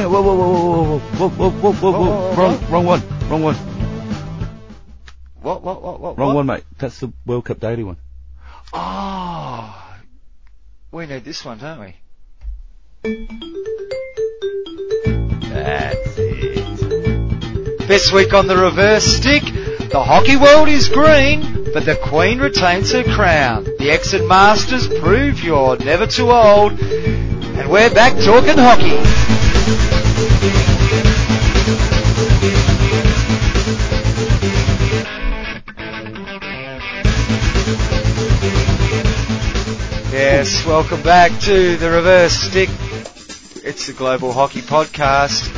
hang on, whoa, whoa, whoa, whoa, whoa, whoa, whoa, whoa, whoa, wrong, wrong one, wrong one, What, what, what, what? wrong one, mate. That's the World Cup Daily one. Oh, we need this one, don't we? That's it. This week on the reverse stick, the hockey world is green, but the Queen retains her crown. The Exin Masters prove you're never too old, and we're back talking hockey. Yes, welcome back to the Reverse Stick. It's the Global Hockey Podcast.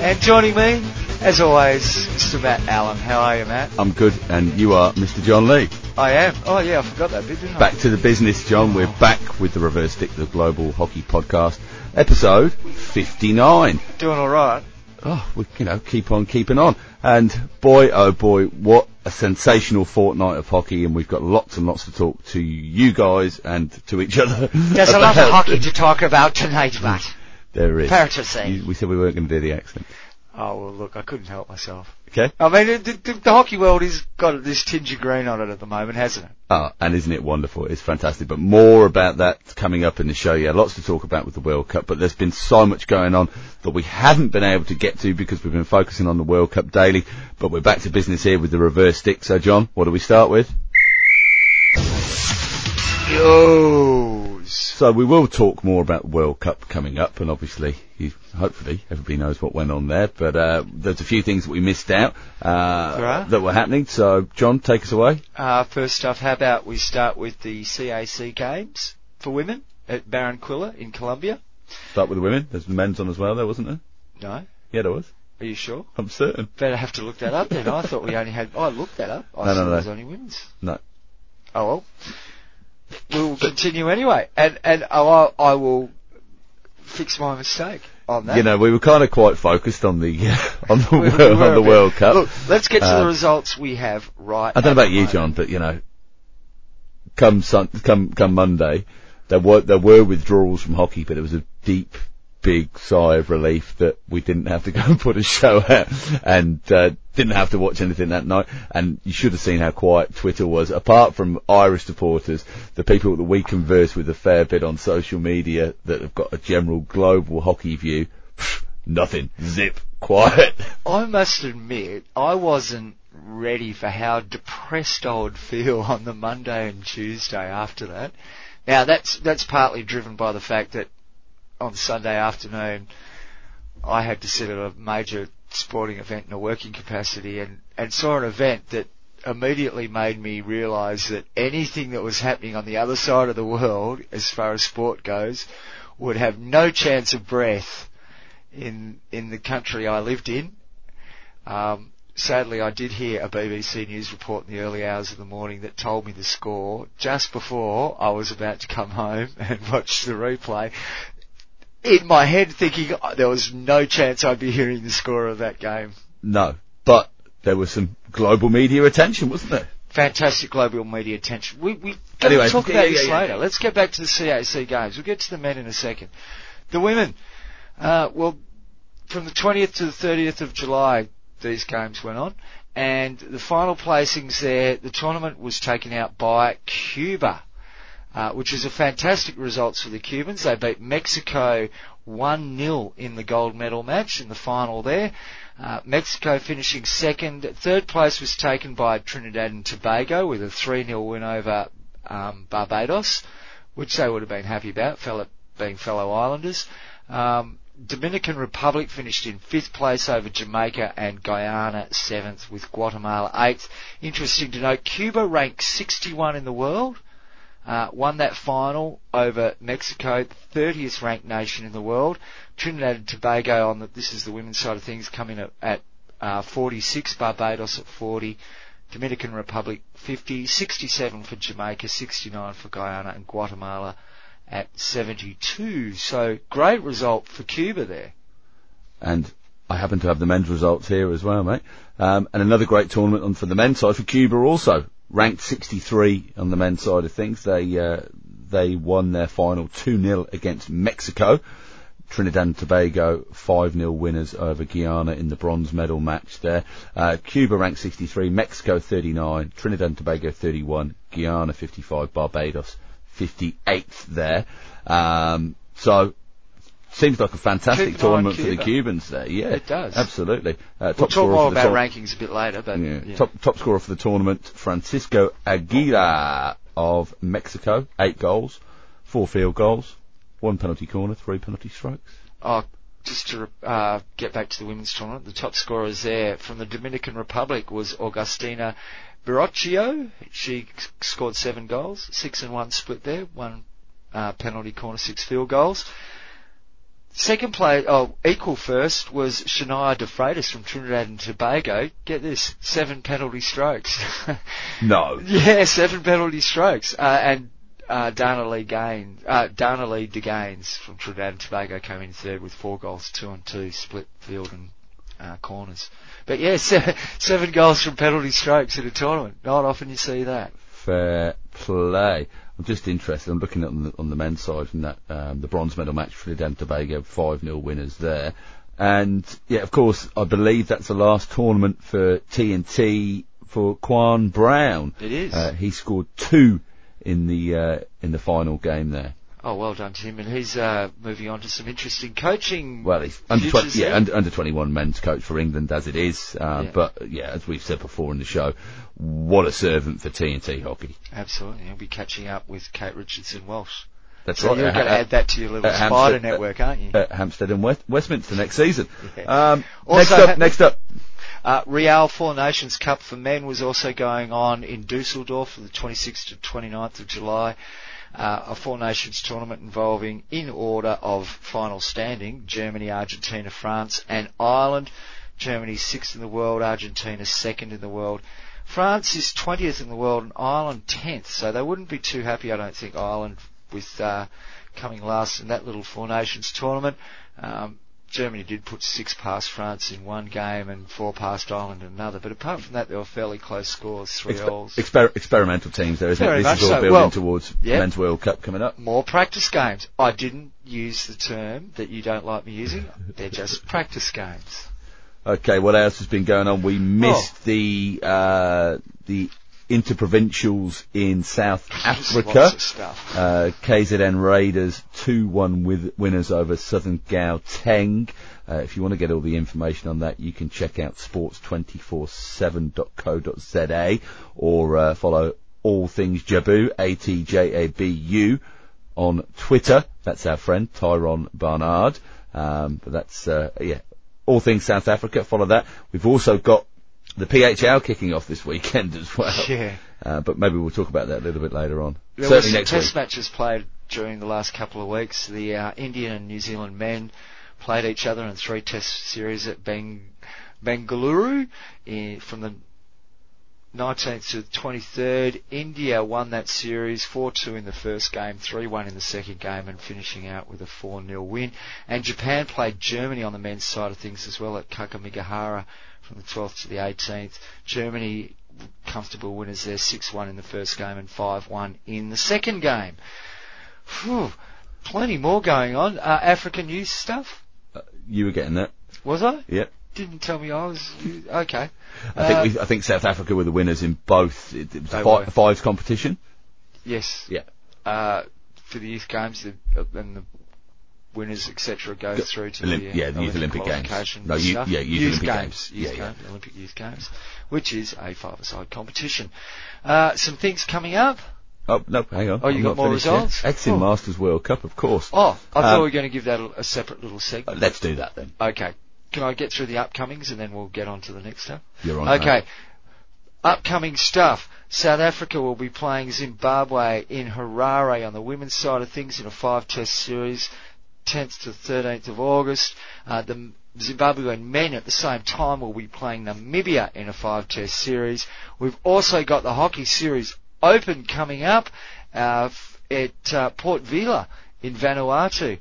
And joining me, as always, Mr. Matt Allen. How are you, Matt? I'm good, and you are Mr. John Lee. I am. Oh, yeah, I forgot that bit, didn't I? Back to the business, John. We're back with the Reverse Stick, the Global Hockey Podcast, episode 59. Doing all right. Oh, we, you know, keep on keeping on. And boy, oh boy, what a sensational fortnight of hockey, and we've got lots and lots to talk to you guys and to each other. There's a lot of hockey to talk about tonight, Matt. There is. Fair to say. You- we said we weren't going to do the accent. Oh, well, look, I couldn't help myself. Okay. I mean, the, the, the hockey world has got this tinge of green on it at the moment, hasn't it? Ah, and isn't it wonderful? It's fantastic. But more about that coming up in the show. Yeah, lots to talk about with the World Cup, but there's been so much going on that we haven't been able to get to because we've been focusing on the World Cup daily. But we're back to business here with the reverse stick. So, John, what do we start with? Yo's. So we will talk more about the World Cup coming up, and obviously, you, hopefully, everybody knows what went on there. But uh, there's a few things that we missed out uh, are. that were happening. So, John, take us away. Uh, first off, how about we start with the CAC games for women at Barranquilla in Colombia? Start with the women. There's the men's on as well, there wasn't there? No? Yeah, there was. Are you sure? I'm certain. Better have to look that up then. I thought we only had. I looked that up. I No, no, thought no. it was only women's. No. Oh well. We'll continue anyway, and and I, I will fix my mistake on that. You know, we were kind of quite focused on the on the We- we were on the. World Cup. Look, let's get to Uh, the results we have right. I don't know about you, moment. John, but you know, come sun, come come Monday, there were there were withdrawals from hockey, but it was a deep, big sigh of relief that we didn't have to go and put a show out and uh, didn't have to watch anything that night. And you should have seen how quiet Twitter was. Apart from Irish supporters, the people that we converse with a fair bit on social media that have got a general global hockey view, nothing, zip, quiet. I must admit, I wasn't ready for how depressed I would feel on the Monday and Tuesday after that. Now that's that's partly driven by the fact that on Sunday afternoon I had to sit at a major sporting event in a working capacity and, and saw an event that immediately made me realise that anything that was happening on the other side of the world, as far as sport goes, would have no chance of breath in in the country I lived in. Um, sadly, I did hear a BBC News report in the early hours of the morning that told me the score just before I was about to come home and watch the replay. In my head, thinking oh, there was no chance I'd be hearing the score of that game. No, but there was some global media attention, wasn't there? Fantastic global media attention. We we Anyway, talk about yeah, this yeah, later. yeah. Let's get back to the CAC games. We'll get to the men in a second. The women. Uh, well, from the 20th to the 30th of July, these games went on, and the final placings there, the tournament was taken out by Cuba, uh, which is a fantastic result for the Cubans. They beat Mexico 1-0 in the gold medal match in the final there. Uh, Mexico finishing second. Third place was taken by Trinidad and Tobago with a 3-0 win over um, Barbados, which they would have been happy about, fellow, being fellow islanders. Um, Dominican Republic finished in fifth place over Jamaica and Guyana seventh with Guatemala eighth. Interesting to note, Cuba ranked 61 in the world, uh, won that final over Mexico, the 30th ranked nation in the world. Trinidad and Tobago on the, this is the women's side of things, coming at, at uh, 46, Barbados at 40, Dominican Republic 50, 67 for Jamaica, 69 for Guyana, and Guatemala at 72. So great result for Cuba there. and I happen to have the men's results here as well, mate. Um, and another great tournament on for the men's side for Cuba also ranked 63 on the men's side of things. They uh, they won their final 2 0 against Mexico. Trinidad and Tobago 5-0 winners over Guyana in the bronze medal match there. Uh, Cuba ranked 63, Mexico 39, Trinidad and Tobago 31, Guyana 55, Barbados 58th there. Um, so seems like a fantastic Keep an eye on tournament for the Cubans there. Yeah, It does. Absolutely. Uh, We'll talk more about tour- rankings a bit later, but yeah. yeah. Top top scorer for the tournament, Francisco Aguila of Mexico, eight goals, four field goals, one penalty corner, three penalty strokes. Oh, just to uh, get back to the women's tournament, the top scorers there from the Dominican Republic was Augustina Birocchio. She scored seven goals, six and one split there, one uh, penalty corner, six field goals. Second play, oh, equal first was Shania De Freitas from Trinidad and Tobago. Get this, seven penalty strokes. No. Yeah, seven penalty strokes. Uh, and uh, Dana Lee Gaines, uh, Dana Lee De Gaines from Trinidad and Tobago came in third with four goals, two and two, split field and uh, corners. But yeah, seven, seven goals from penalty strokes in a tournament. Not often you see that. Fair play. I'm just interested. I'm looking at on the, on the men's side from that um, the bronze medal match for Trinidad and Tobago, five 0 winners there. And yeah, of course, I believe that's the last tournament for TNT for Kwan Browne. It is. Uh, he scored two in the uh, in the final game there. Oh, well done to him. And he's uh, moving on to some interesting coaching. Well, he's under 20, yeah, under, under 21 men's coach for England as it is. Uh, Yeah. But yeah, as we've said before in the show, what a servant for TNT hockey. Absolutely. He'll be catching up with Kate Richardson Walsh. That's So right. you're Uh, going to add that to your little spider Hampstead- network, aren't you? at Hampstead and West, Westminster next season. Yeah. Um, Also next up, ha- next up. Uh, Real Four Nations Cup for men was also going on in Dusseldorf from the 26th to 29th of July. Uh, a Four Nations tournament involving, in order of final standing, Germany, Argentina, France, and Ireland. Germany sixth in the world, Argentina second in the world. France is 20th in the world and Ireland 10th, so they wouldn't be too happy, I don't think, Ireland with uh, coming last in that little Four Nations tournament. Um, Germany did put six past France in one game and four past Ireland in another, but apart from that, they were fairly close scores, three Exper- alls. exper- experimental teams there, isn't Very it? This is all so. building Well, towards yeah. Men's World Cup coming up. More practice games. I didn't use the term that you don't like me using. They're just practice games. Okay, what else has been going on? We missed Oh. the uh, the interprovincials in South Africa. Lots of stuff. Uh, KZN Raiders 2-1 with winners over Southern Gauteng. Uh, if you want to get all the information on that, you can check out sports247.co.za or uh, follow all things Jabu, A-T-J-A-B-U, on Twitter. That's our friend Tyrone Barnard. Um, but that's, uh, yeah, all things South Africa. Follow that. We've also got the PHL kicking off this weekend as well. Yeah. Uh, but maybe we'll talk about that a little bit later on. There were Certainly some next test week. matches played during the last couple of weeks. The uh, Indian and New Zealand men played each other in three test series at Beng- Bengaluru in, from the 19th to the 23rd. India won that series 4-2 in the first game, 3-1 in the second game, and finishing out with a 4-0 win. And Japan played Germany on the men's side of things as well at Kakamigahara from the 12th to the 18th. Germany comfortable winners there, 6-1 in the first game and 5-1 in the second game. Phew, plenty more going on. Uh, African youth stuff? You were getting that. Was I? Yep. Didn't tell me I was. Okay. I think Uh, we, I think South Africa were the winners in both. It, it was a, fi- fives competition. Yes. Yeah. Uh, for the youth games, the, uh, and the winners, etc., go Go- through to Olymp- the uh, yeah, the Youth Olympic Games. No, you- yeah, Youth Olympic games, Games. Youth Yeah, yeah. games, Olympic Youth Games, which is a five-a-side competition. Uh, some things coming up. Oh no, hang on. Oh, you I'm got more finished yet. results? Exin Oh. Masters World Cup, of course. Oh, I thought Um, we were going to give that a, a separate little Uh, segment. Let's do that then. Okay. Can I get through the upcomings and then we'll get on to the next stuff? You're on. Okay. Upcoming stuff. South Africa will be playing Zimbabwe in Harare on the women's side of things in a five test series, 10th to 13th of August. Uh, the Zimbabwean men at the same time will be playing Namibia in a five test series. We've also got the hockey series open coming up uh, at uh, Port Vila in Vanuatu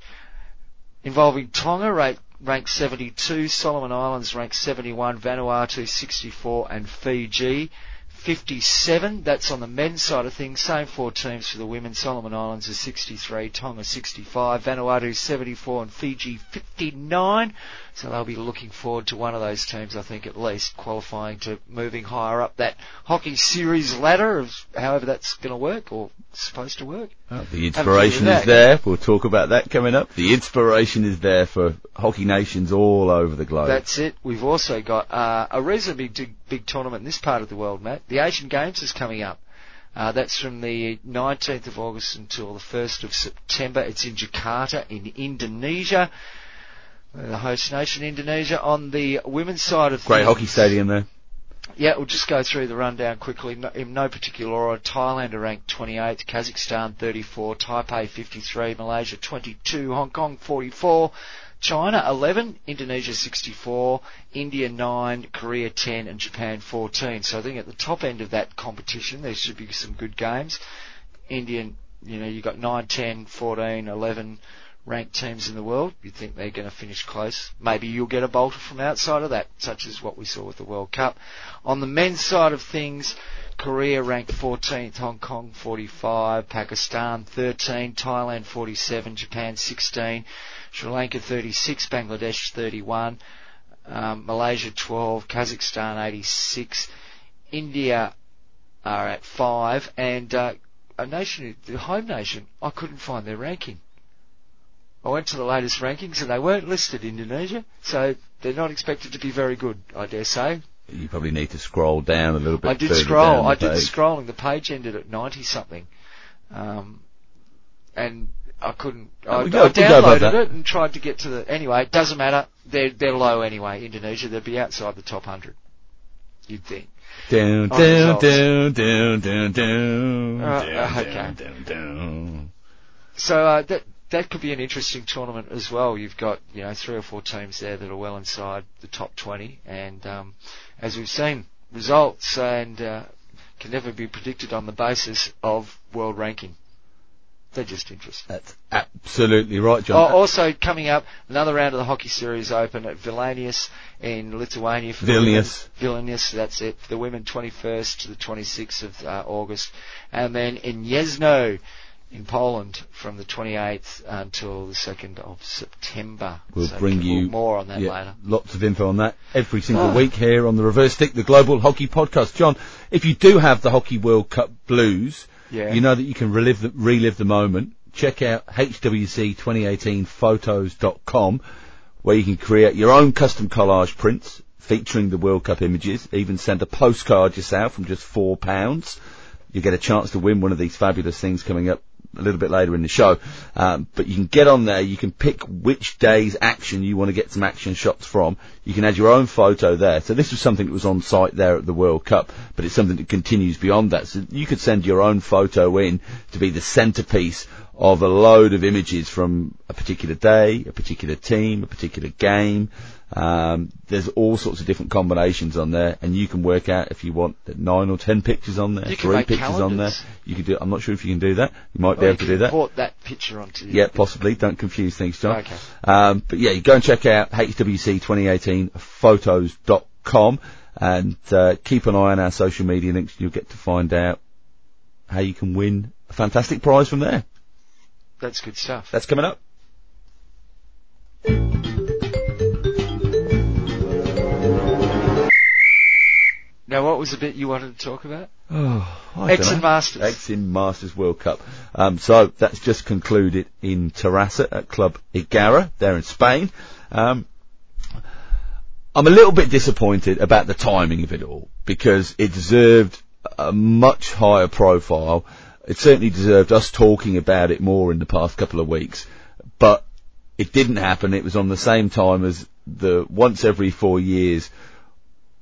involving Tonga rate, ranked 72, Solomon Islands ranked 71, Vanuatu 64, and Fiji 57. That's on the men's side of things. Same four teams for the women. Solomon Islands is 63, Tonga 65, Vanuatu 74, and Fiji 59. So they'll be looking forward to one of those teams, I think, at least qualifying to moving higher up that hockey series ladder of however that's going to work or supposed to work. Oh, the inspiration is there. We'll talk about that coming up. The inspiration is there for hockey nations all over the globe. That's it. We've also got uh, a reasonably big, big tournament in this part of the world, Matt. The Asian Games is coming up. Uh, that's from the 19th of August until the 1st of September. It's in Jakarta in Indonesia. Uh, the host nation, Indonesia. On the women's side of the Great things, hockey stadium there. Yeah, we'll just go through the rundown quickly. No, in no particular order, Thailand are ranked 28, Kazakhstan 34, Taipei 53, Malaysia 22, Hong Kong 44, China 11, Indonesia 64, India 9, Korea 10, and Japan 14. So I think at the top end of that competition, there should be some good games. Indian, you know, you've got 9, 10, 14, 11 ranked teams in the world. You'd think they're going to finish close. Maybe you'll get a bolter from outside of that, such as what we saw with the World Cup. On the men's side of things, Korea ranked 14th, Hong Kong 45, Pakistan 13, Thailand 47, Japan 16, Sri Lanka 36, Bangladesh 31, um, Malaysia 12, Kazakhstan 86, India are at 5, and uh, a nation, the home nation, I couldn't find their ranking. I went to the latest rankings and they weren't listed Indonesia, so they're not expected to be very good, I dare say. You probably need to scroll down a little bit. I did scroll. I did page. scrolling. The page ended at ninety something, um, and I couldn't. I, I go- we'll go above downloaded it and tried to get to the. Anyway, it doesn't matter. They're they're low anyway. Indonesia. They'd be outside the top hundred. You'd think. Down, down, down, down, down, down, down, okay. down, down, down. So uh, that that could be an interesting tournament as well. You've got you know three or four teams there that are well inside the top twenty, and um, as we've seen, results and uh, can never be predicted on the basis of world ranking. They're just interesting. That's absolutely right, Oh, John. also coming up, another round of the Hockey Series Open at Vilnius in Lithuania for Vilnius. women. Vilnius, that's it. For the women, 21st to the 26th of uh, August. And then in Yezno in Poland from the 28th until the 2nd of September. We'll So bring you more on that yeah, later. Lots of info on that every single Ah. week here on the Reverse Stick, the Global Hockey Podcast. John, if you do have the Hockey World Cup blues, Yeah. you know that you can relive the, relive the moment. Check out HWC2018photos.com where you can create your own custom collage prints featuring the World Cup images. Even send a postcard yourself from just four pounds. You get a chance to win one of these fabulous things coming up a little bit later in the show. Um, but you can get on there. You can pick which day's action you want to get some action shots from. You can add your own photo there. So this was something that was on site there at the World Cup, but it's something that continues beyond that. So you could send your own photo in to be the centerpiece of a load of images from a particular day, a particular team, a particular game. Um, there's all sorts of different combinations on there, and you can work out if you want nine or ten pictures on there, three pictures on there. You can do. I'm not sure if you can do that. You might be able to do that. Import that picture onto Yeah, possibly. Don't confuse things, John. Okay. Um, but yeah, you go and check out HWC2018photos.com and uh, keep an eye on our social media links. You'll get to find out how you can win a fantastic prize from there. That's good stuff. That's coming up. Now, what was the bit you wanted to talk about? Oh, I X dunno. and Masters. Exin Masters World Cup. Um, so that's just concluded in Terrassa at Club Egara there in Spain. Um, I'm a little bit disappointed about the timing of it all because it deserved a much higher profile. It certainly deserved us talking about it more in the past couple of weeks, but it didn't happen. It was on the same time as the once every four years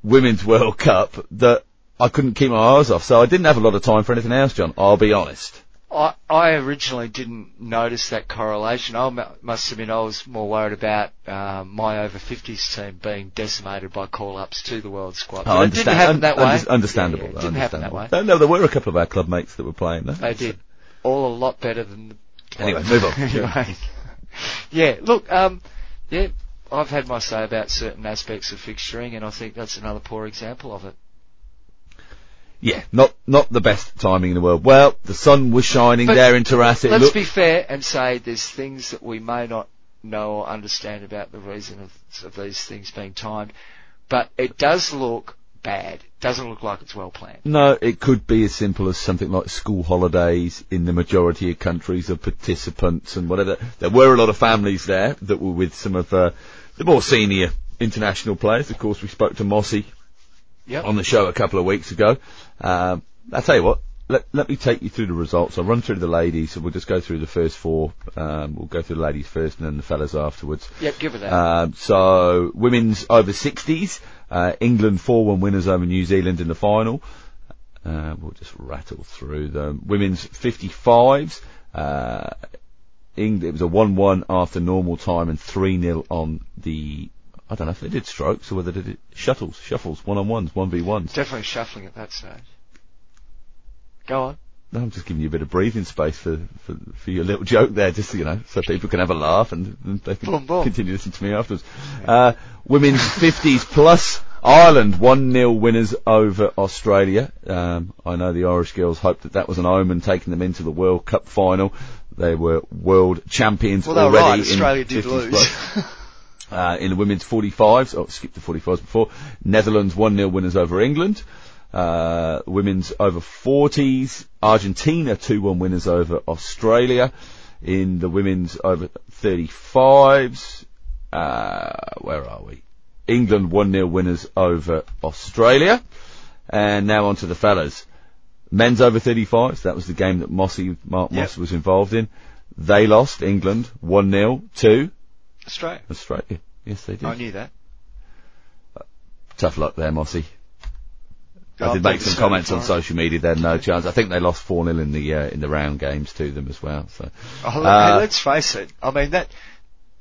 Women's World Cup that I couldn't keep my eyes off. So I didn't have a lot of time for anything else, John. I'll be honest. I, I originally didn't notice that correlation. I mu- must admit I was more worried about um, my over 50s team being decimated by call-ups to the World Squad. I it didn't happen that way. unders- understandable. Yeah, yeah, it didn't happen that way. No, no, there were a couple of our club mates that were playing there. They did. All a lot better than the... Anyway, move on. anyway. Yeah, look, um, yeah, I've had my say about certain aspects of fixturing and I think that's another poor example of it. Yeah, not not the best timing in the world. Well, the sun was shining But there in Terrassa. Let's looked be fair and say there's things that we may not know or understand about the reason of, of these things being timed, but it does look bad. It doesn't look like it's well planned. No, it could be as simple as something like school holidays in the majority of countries of participants and whatever. There were a lot of families there that were with some of uh, the more senior international players. Of course, we spoke to Mossy Yep. on the show a couple of weeks ago. Um, I'll tell you what. Let, let me take you through the results. I'll run through the ladies, so we'll just go through the first four. Um, we'll go through the ladies first and then the fellas afterwards. Yep, give it that. Um, so women's over 60s, uh, England 4-1 winners over New Zealand in the final. Uh, we'll just rattle through them. Women's 55s, uh, England, it was a 1-1 after normal time and 3-0 on the, I don't know if they did strokes or whether they did shuttles, shuffles, one-on-ones, 1v1s. Definitely shuffling at that stage. Go on. No, I'm just giving you a bit of breathing space for, for, for your little joke there, just, you know, so people can have a laugh and, and they can Boom, boom. continue listening to me afterwards. Uh, women's 50s plus, Ireland 1-0 winners over Australia. Um, I know the Irish girls hoped that that was an omen taking them into the World Cup final. They were world champions Well, already right. in Australia did 50s lose. Uh, in the women's 45s, oh, skipped the 45s before, Netherlands 1-0 winners over England. Uh, women's over 40s, Argentina 2-1 winners over Australia. In the women's over 35s, uh, where are we? England 1-0 winners over Australia. And now on to the fellas. Men's over 35s, that was the game that Mossy, Mark Yep. Moss was involved in. They lost, England, 1-0 to Australia. Australia. Yes, they did. I knew that. Tough luck there, Mossy. I did make some comments on social media. Had no chance. I think they lost 4-0 in the, uh, in the round games to them as well, so. Oh, look, Uh, hey, let's face it. I mean that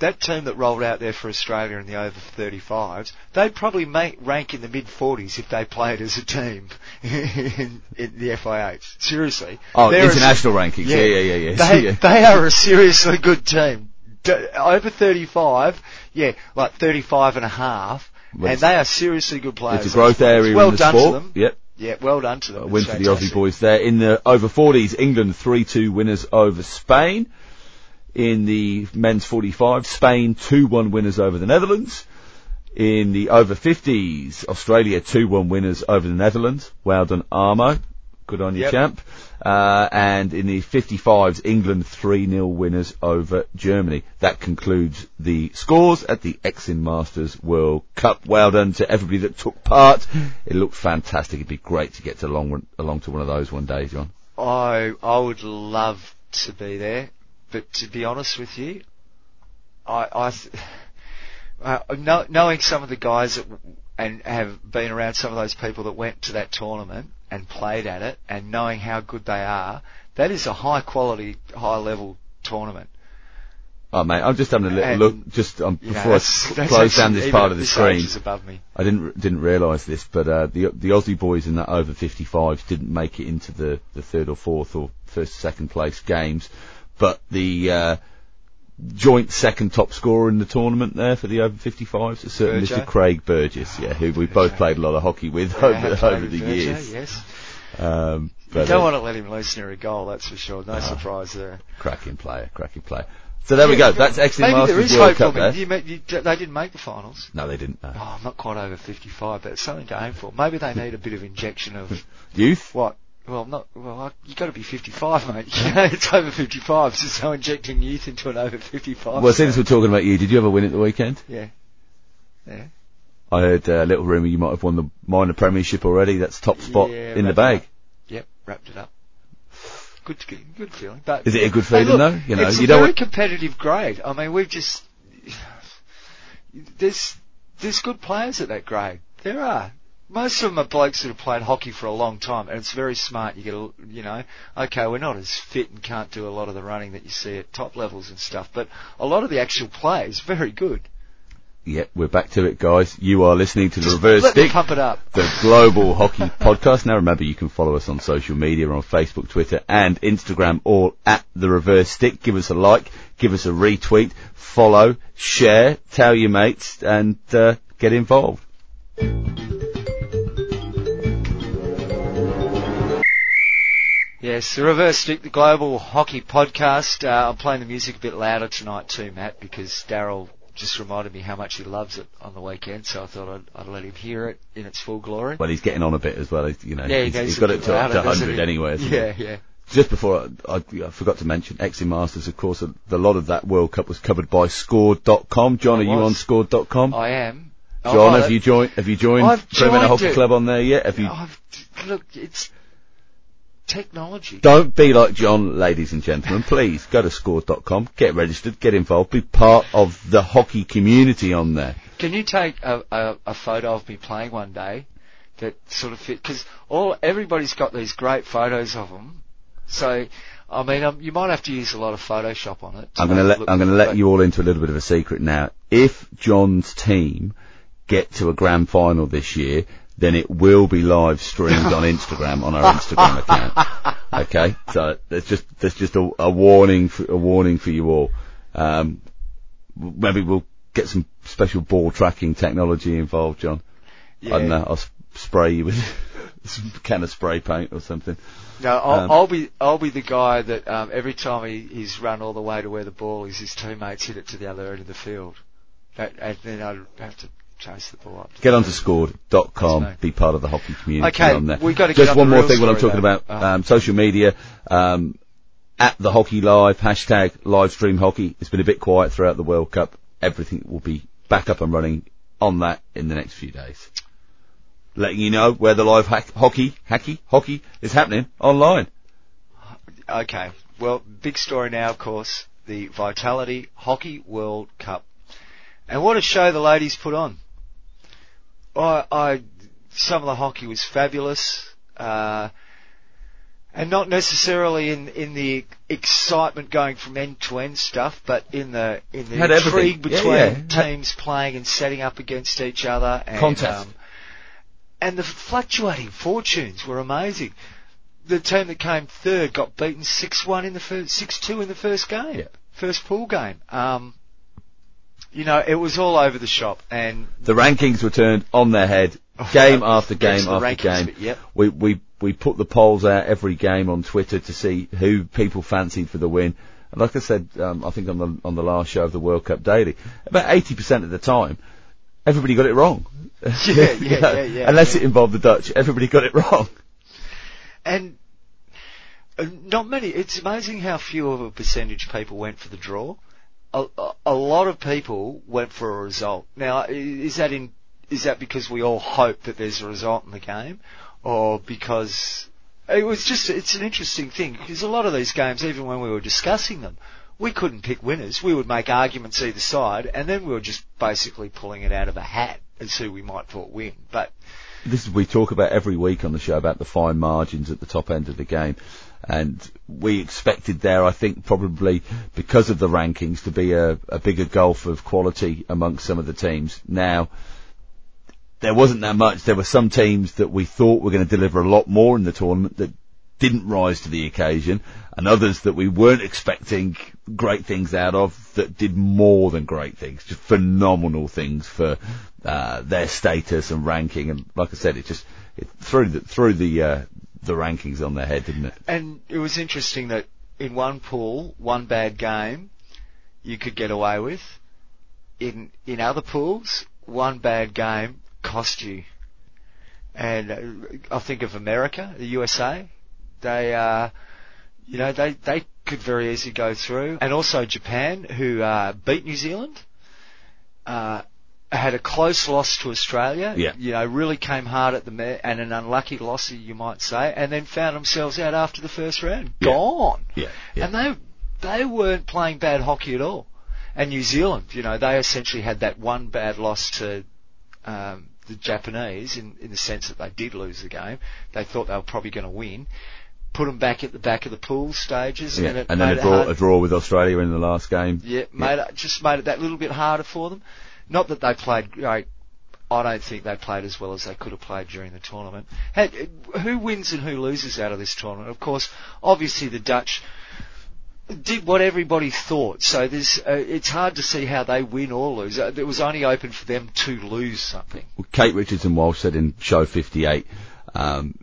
that team that rolled out there for Australia in the over 35s, they'd probably make, rank in the mid 40s if they played as a team in, in the FIH. Seriously. Oh, They're a- international rankings. Yeah, yeah, yeah, yeah. They, Yeah. they are a seriously good team. Over 35, yeah, like 35 and a half, Well, and they are seriously good players. It's a growth area Well in the done sport. to them. Yep. Yeah, well done to them. Uh, a It's win for the Aussie boys there. In the over 40s, England 3-2 winners over Spain. In the men's 45, Spain 2-1 winners over the Netherlands. In the over 50s, Australia 2-1 winners over the Netherlands. Well done, Armo. Good on you, Yep. champ. Uh, and in the 55s, England 3-0 winners over Germany. That concludes the scores at the Exin Masters World Cup. Well done to everybody that took part. It looked fantastic. It'd be great to get to along, along to one of those one day, John. I I would love to be there, but to be honest with you, I I uh, know, knowing some of the guys that w- and have been around some of those people that went to that tournament and played at it, and knowing how good they are, that is a high quality, high level tournament. Oh mate, I'm just having a little And, look, just um, know, before I that's- cl- that's close down this part of the screen. above me. I didn't didn't realise this, but uh, the the Aussie boys in that over 55s didn't make it into the, the third or fourth or first second place games, but the uh, joint second top scorer in the tournament there for the over 55s is a certain Burjo? Mr. Craig Burgess, yeah, who we both played a lot of hockey with Yeah, over, over the Virgil, years. Yes. Um, You don't uh, want to let him loose near a goal, that's for sure. No surprise there. cracking player, cracking player. So there we go. That's Exeter Maybe there is World hope Cup for me. You, you, they didn't make the finals. No, they didn't. No. Oh, I'm not quite over 55, but it's something to aim for. Maybe they need a bit of injection of Youth. what? Well, I'm not well. You got to be 55, mate. You know, it's over 55, so no injecting youth into an over 55. Well, since we're talking about you, did you ever win at the weekend? yeah, yeah. I heard uh, a little rumour you might have won the minor premiership already. That's top spot Yeah, in the bag. Yep, wrapped it up. Good, good, good feeling. But Is it a good Hey, feeling look, though? You know, it's you a don't. very want- competitive grade. I mean, we've just there's there's good players at that grade. There are. Most of them are blokes that have played hockey for a long time, and it's very smart. You get, a, you know, okay, we're not as fit and can't do a lot of the running that you see at top levels and stuff, but a lot of the actual play is very good. Yeah, we're back to it, guys. You are listening to the Just Reverse let Stick, pump it up. the global hockey podcast. Now, remember, you can follow us on social media on Facebook, Twitter, and Instagram, all at the Reverse Stick. Give us a like, give us a retweet, follow, share, tell your mates, and uh, get involved. Yes, the Reverse Stick, the Global Hockey Podcast. Uh, I'm playing the music a bit louder tonight too, Matt, because Daryl just reminded me how much he loves it on the weekend, so I thought I'd, I'd let him hear it in its full glory. Well, he's getting on a bit as well. He's, you know, Yeah, he he's, he's got it to, louder, to 100 anyway. he? Yeah, yeah. Just before I, I, I forgot to mention Exin Masters, of course, a, a lot of that World Cup was covered by Score.com. John, are you on Score.com? I am. John, Oh, have you joined? Have you joined joined Hockey it. Club on there yet? Have you? I've, look, it's technology. Don't be like John, ladies and gentlemen. Please go to scored.com, get registered, get involved, be part of the hockey community on there. Can you take a, a, a photo of me playing one day that sort of fit? Because all everybody's got these great photos of them. So, I mean, um, you might have to use a lot of Photoshop on it. I'm going to let I'm going to let you all into a little bit of a secret now. If John's team get to a grand final this year, then it will be live streamed on Instagram on our Instagram account. Okay, so there's just there's just a, a warning for, a warning for you all. Um, maybe we'll get some special ball tracking technology involved, John. Yeah. I don't know. I'll spray you with some can of spray paint or something. No, I'll, Um, I'll be I'll be the guy that um, every time he, he's run all the way to where the ball is, his teammates hit it to the other end of the field. That, and then I'd have to chase the ball up. Get onto scored.com, be part of the hockey community Okay, on there. we've got to Just get one more thing when I'm talking though. about Oh. um, social media. Um, at the hockey live, hashtag live stream hockey. It's been a bit quiet throughout the World Cup. Everything will be back up and running on that in the next few days. Letting you know where the live hack- hockey, hacky, hockey is happening online. Okay. Well, big story now, of course, the Vitality Hockey World Cup. And what a show the ladies put on. I, I, some of the hockey was fabulous, uh, and not necessarily in, in the excitement going from end to end stuff, but in the, in the Had intrigue Yeah, between yeah. Had- teams playing and setting up against each other and, Contest. um, and the fluctuating fortunes were amazing. The team that came third got beaten six one in the first six two in the first game, Yeah. first pool game. Um, you know, it was all over the shop, and The rankings were turned on their head, Oh, game after game after rankings game. yep. We we we put the polls out every game on Twitter to see who people fancied for the win. And like I said, um, I think on the on the last show of the World Cup Daily, about eighty percent of the time, everybody got it wrong. Yeah, You yeah, know, yeah, yeah, Unless yeah. it involved the Dutch, everybody got it wrong. and uh, not many. It's amazing how few of a percentage people went for the draw. A, a, lot of people went for a result. Now, is that in is that because we all hope that there's a result in the game, or because it was just it's an interesting thing because a lot of these games, even when we were discussing them, we couldn't pick winners. We would make arguments either side, and then we were just basically pulling it out of a hat as who we might thought win. But this is we talk about every week on the show about the fine margins at the top end of the game. And we expected there, I think, probably because of the rankings, to be a, a bigger gulf of quality amongst some of the teams. Now, there wasn't that much. There were some teams that we thought were going to deliver a lot more in the tournament that didn't rise to the occasion, and others that we weren't expecting great things out of that did more than great things, just phenomenal things for uh, their status and ranking. And like I said, it just it threw the threw the uh, the rankings on their head, didn't it? And it was interesting that in one pool, one bad game you could get away with. In in other pools, one bad game cost you. And uh, I think of America, the USA. They, uh, you know, they they could very easily go through, and also Japan, who uh, beat New Zealand. Uh, had a close loss to Australia. Yeah. You know, really came hard at the me- and an unlucky loss, you might say, and then found themselves out after the first round, Yeah. gone. Yeah, yeah. And they they weren't playing bad hockey at all. And New Zealand, you know, they essentially had that one bad loss to um, the Japanese in, in the sense that they did lose the game. They thought they were probably going to win. Put them back at the back of the pool stages, Yeah. and it And then a draw, a draw with Australia in the last game. Yeah, made it just made it that little bit harder for them. Not that they played great. I don't think they played as well as they could have played during the tournament. Who wins and who loses out of this tournament? Of course, obviously the Dutch did what everybody thought. So there's, uh, it's hard to see how they win or lose. Uh, It was only open for them to lose something. Kate Richardson Walsh said in show 58, um,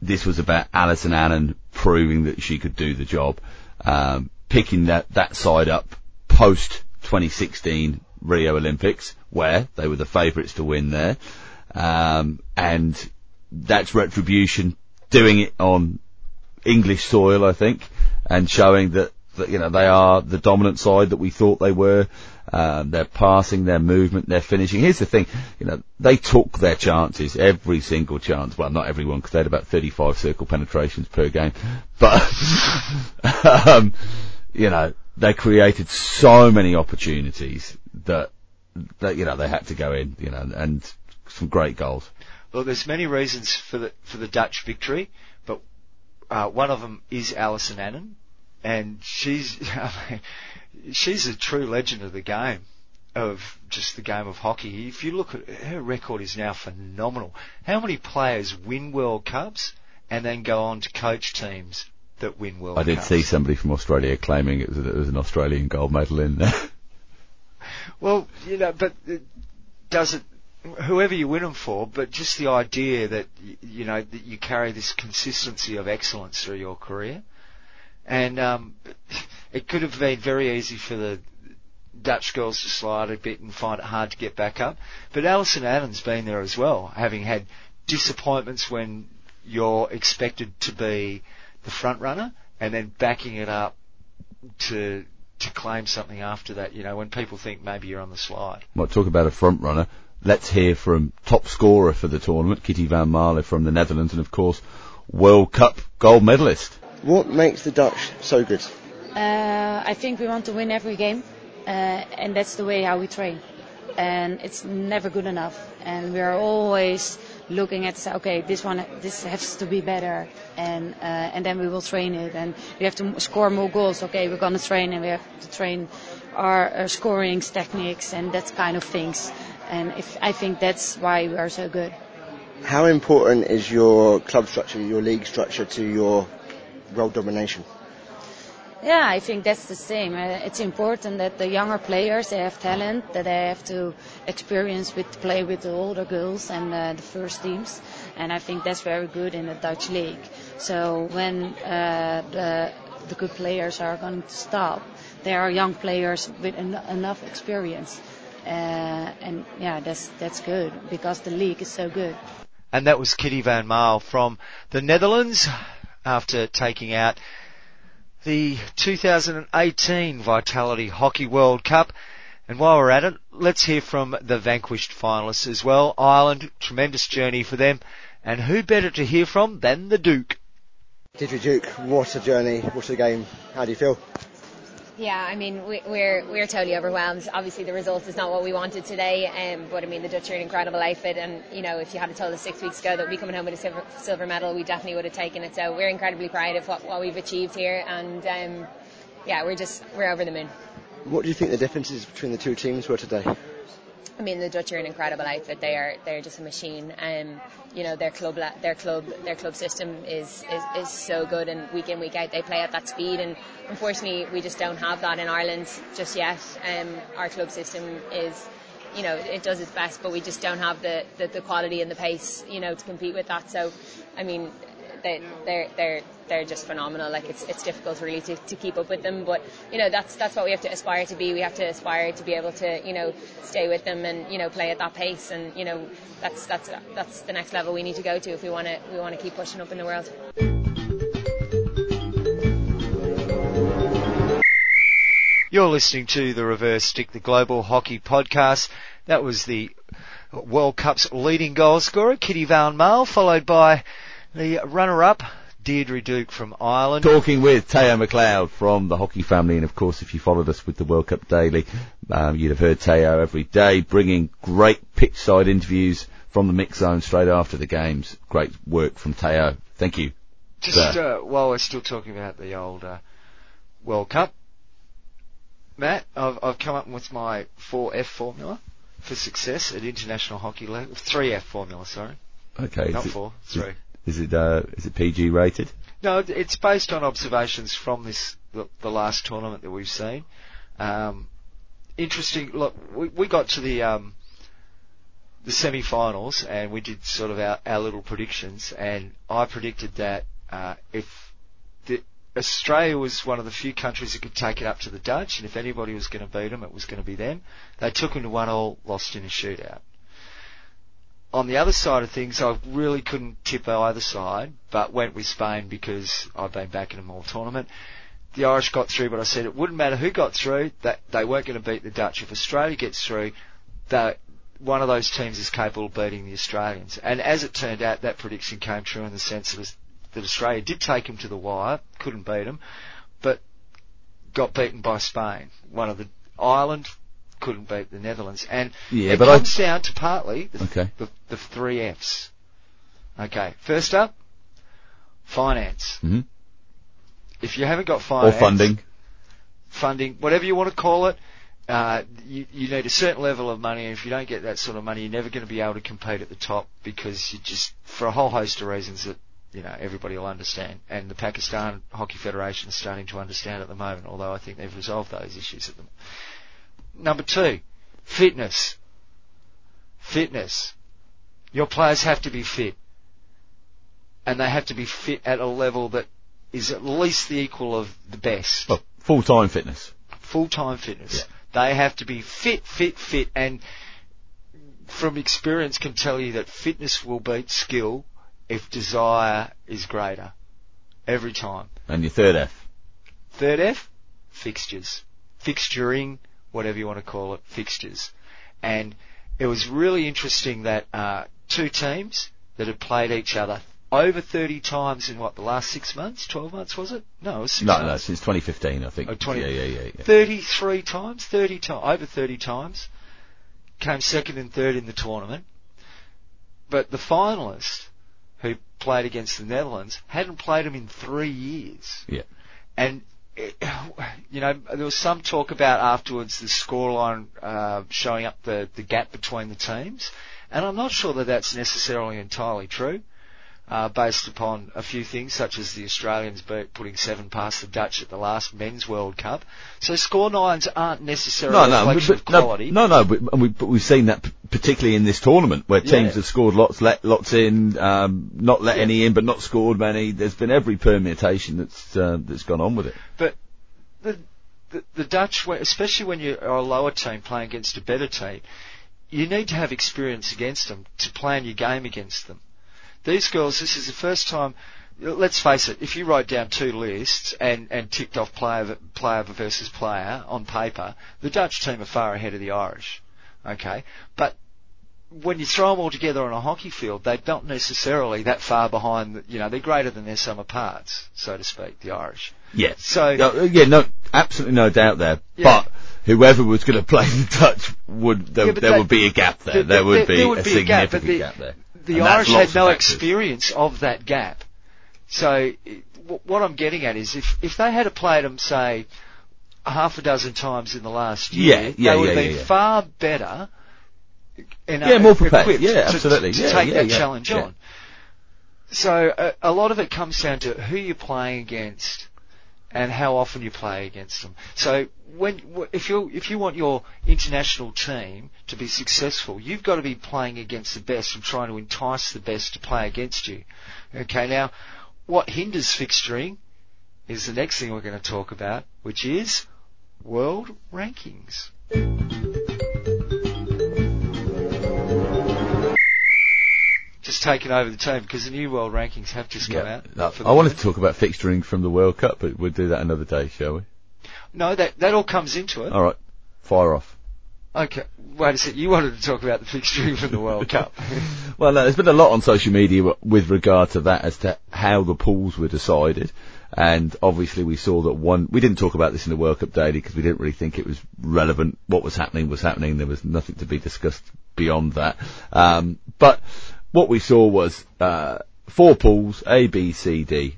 this was about Alison Annan proving that she could do the job, um, picking that, that side up post 2016 Rio Olympics, where they were the favourites to win there. Um, and that's retribution, doing it on English soil, I think, and showing that, that, you know, they are the dominant side that we thought they were. Um, their passing, their movement, their finishing. Here's the thing, you know, they took their chances, every single chance. Well, not everyone, because they had about 35 circle penetrations per game. But, um, you know, they created so many opportunities that, that, you know, they had to go in, you know, and some great goals. Well, there's many reasons for the, for the Dutch victory, but, uh, one of them is Alison Annan, and she's, I mean, she's a true legend of the game, of just the game of hockey. If you look at her record is now phenomenal. How many players win World Cups and then go on to coach teams that win World Cups? I did Cups? see somebody from Australia claiming it was, it was an Australian gold medal in there. Well, you know, but it does it, whoever you win them for, but just the idea that, you know, that you carry this consistency of excellence through your career. And, um, it could have been very easy for the Dutch girls to slide a bit and find it hard to get back up. But Alison Annan's been there as well, having had disappointments when you're expected to be the front runner and then backing it up to to claim something after that, you know, when people think maybe you're on the slide. Might talk about a front runner. Let's hear from top scorer for the tournament, Kitty van Male from the Netherlands, and of course, World Cup gold medalist. What makes the Dutch so good? Uh, I think we want to win every game, uh, and that's the way how we train. And it's never good enough. And we are always looking at say, okay, this one, this has to be better, and uh, and then we will train it. And we have to score more goals. Okay, we're gonna train, and we have to train our, our scoring techniques and that kind of things. And if I think that's why we are so good. How important is your club structure, your league structure to your world domination? Yeah, I think that's the same. Uh, it's important that the younger players they have talent, that they have to experience with play with the older girls and uh, the first teams, and I think that's very good in the Dutch league. So when uh, the the good players are going to stop, there are young players with en- enough experience, uh, and yeah, that's that's good because the league is so good. And that was Kitty Van Male from the Netherlands after taking out the 2018 Vitality Hockey World Cup. And while we're at it, let's hear from the vanquished finalists as well. Ireland, tremendous journey for them. And who better to hear from than the Duke? Deirdre Duke, what a journey, what a game. How do you feel? Yeah, I mean, we, we're we're totally overwhelmed. Obviously, the result is not what we wanted today, um, but I mean, the Dutch are an incredible outfit, and you know, if you had told us six weeks ago that we'd be coming home with a silver, silver medal, we definitely would have taken it. So we're incredibly proud of what, what we've achieved here, and um, yeah, we're just we're over the moon. What do you think the differences between the two teams were today? I mean, the Dutch are an incredible outfit. They are they're just a machine. Um, you know, their club their club their club system is, is is so good, and week in week out they play at that speed. And unfortunately, we just don't have that in Ireland just yet. Um, our club system is. You know, it does its best, but we just don't have the, the, the quality and the pace, you know, to compete with that. So, I mean, they, they're they're they're just phenomenal. Like it's it's difficult really to, to keep up with them, but you know that's that's what we have to aspire to be. We have to aspire to be able to you know stay with them and you know play at that pace, and you know that's that's that's the next level we need to go to if we want to we want to keep pushing up in the world. You're listening to the Reverse Stick, the Global Hockey Podcast. That was the World Cup's leading goal scorer, Kitty Van Male, followed by the runner-up, Deirdre Duke from Ireland. Talking with Teo McLeod from the hockey family, and of course, if you followed us with the World Cup Daily, um, you'd have heard Teo every day bringing great pitch side interviews from the mix zone straight after the games. Great work from Teo. Thank you. Just uh, while we're still talking about the old uh, World Cup, Matt, I've, I've come up with my 4F formula for success at international hockey level. 3F formula, sorry. Okay. Not 4, 3. Is it uh, is it PG rated? No, it's based on observations from this the, the last tournament that we've seen. Um, interesting. Look, we, we got to the um, the semi-finals, and we did sort of our, our little predictions, and I predicted that uh, if the, Australia was one of the few countries that could take it up to the Dutch, and if anybody was going to beat them, it was going to be them. They took them to one all, lost in a shootout. On the other side of things, I really couldn't tip either side, but went with Spain because I've been back in a more tournament. The Irish got through, but I said it wouldn't matter who got through, that they weren't going to beat the Dutch. If Australia gets through, that one of those teams is capable of beating the Australians. And as it turned out, that prediction came true in the sense that, that Australia did take them to the wire, couldn't beat them, but got beaten by Spain. One of the Ireland couldn't beat the Netherlands, and Yeah, it but I- comes down to partly the, Okay. the, the three Fs. Okay, first up, finance. Mhm. If you haven't got finance... Or funding. funding, whatever you want to call it, uh, you, you need a certain level of money, and if you don't get that sort of money, you're never going to be able to compete at the top because you just, for a whole host of reasons that, you know, everybody will understand. And the Pakistan Hockey Federation is starting to understand at the moment, although I think they've resolved those issues at the Number two, fitness. Fitness. Your players have to be fit. And they have to be fit at a level that is at least the equal of the best Well, full-time fitness. full-time fitness. They have to be fit, fit, fit, and from experience can tell you that fitness will beat skill if desire is greater. Every time. And your third F. Third F, fixtures. Fixturing, whatever you want to call it, fixtures. And it was really interesting that uh, two teams that had played each other over 30 times in what, the last six months, 12 months was it? No, it was six No, months. no, since 2015, I think. Oh, 20 Yeah, yeah, yeah. yeah. 33 times, 30 times, over 30 times, came second and third in the tournament. But the finalist, who played against the Netherlands, hadn't played them in three years. Yeah. And, you know, there was some talk about afterwards the scoreline uh, showing up the, the gap between the teams. And I'm not sure that that's necessarily entirely true. Uh, based upon a few things, such as the Australians putting seven past the Dutch at the last Men's World Cup. So score lines aren't necessarily No, a no, reflection but, of quality. no, no, but, and we, but we've seen that particularly in this tournament where teams Yeah. have scored lots, let lots in, um, not let Yeah. any in, but not scored many. There's been every permutation that's uh, that's gone on with it. But the, the the Dutch, especially when you're a lower team playing against a better team, you need to have experience against them to plan your game against them. These girls, this is the first time. Let's face it. If you write down two lists and, and ticked off player player versus player on paper, the Dutch team are far ahead of the Irish. Okay, but when you throw them all together on a hockey field, they're not necessarily that far behind. You know, they're greater than their sum of parts, so to speak. The Irish. Yeah. So Yeah, yeah, no, absolutely no doubt there. Yeah. But whoever was going to play the Dutch would there, Yeah, there that- would be a gap there. there- There, would be there would a be a gap, but the- gap there. the And Irish had no of experience of that gap. So eh, w- what I'm getting at is if if they had to played them say half a dozen times in the last year, Yeah, yeah, they would yeah, have yeah, been yeah. far better. And, Yeah, more prepared. equipped Yeah, to- absolutely. To, Yeah, take yeah, that yeah, challenge yeah. on. So a, a lot of it comes down to who you're playing against and how often you play against them. So when if you if you want your international team to be successful, you've got to be playing against the best and trying to entice the best to play against you. Okay, now what hinders fixturing is the next thing we're going to talk about, which is world rankings. Just taking over the team because the new world rankings have just come Yeah. out. I wanted to talk about fixturing from the World Cup, but we'll do that another day, shall we? No, that that all comes into it. All right, fire off. Okay, wait a second. You wanted to talk about the fixturing from the World Cup. Well, no, there's been a lot on social media with regard to that as to how the pools were decided. And obviously we saw that one, we didn't talk about this in the World Cup daily because we didn't really think it was relevant. What was happening was happening. There was nothing to be discussed beyond that. Um, but what we saw was, uh, four pools, A, B, C, D.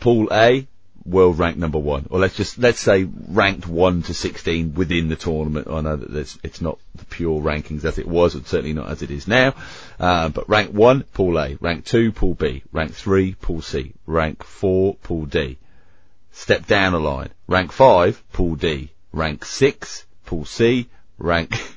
Pool A, world ranked number one, or let's just let's say ranked one to sixteen within the tournament. I know that it's not the pure rankings as it was, and certainly not as it is now. Uh, but rank one, Pool A. Rank two, Pool B. Rank three, Pool C. Rank four, Pool D. Step down a line. Rank five, Pool D. Rank six, Pool C. Rank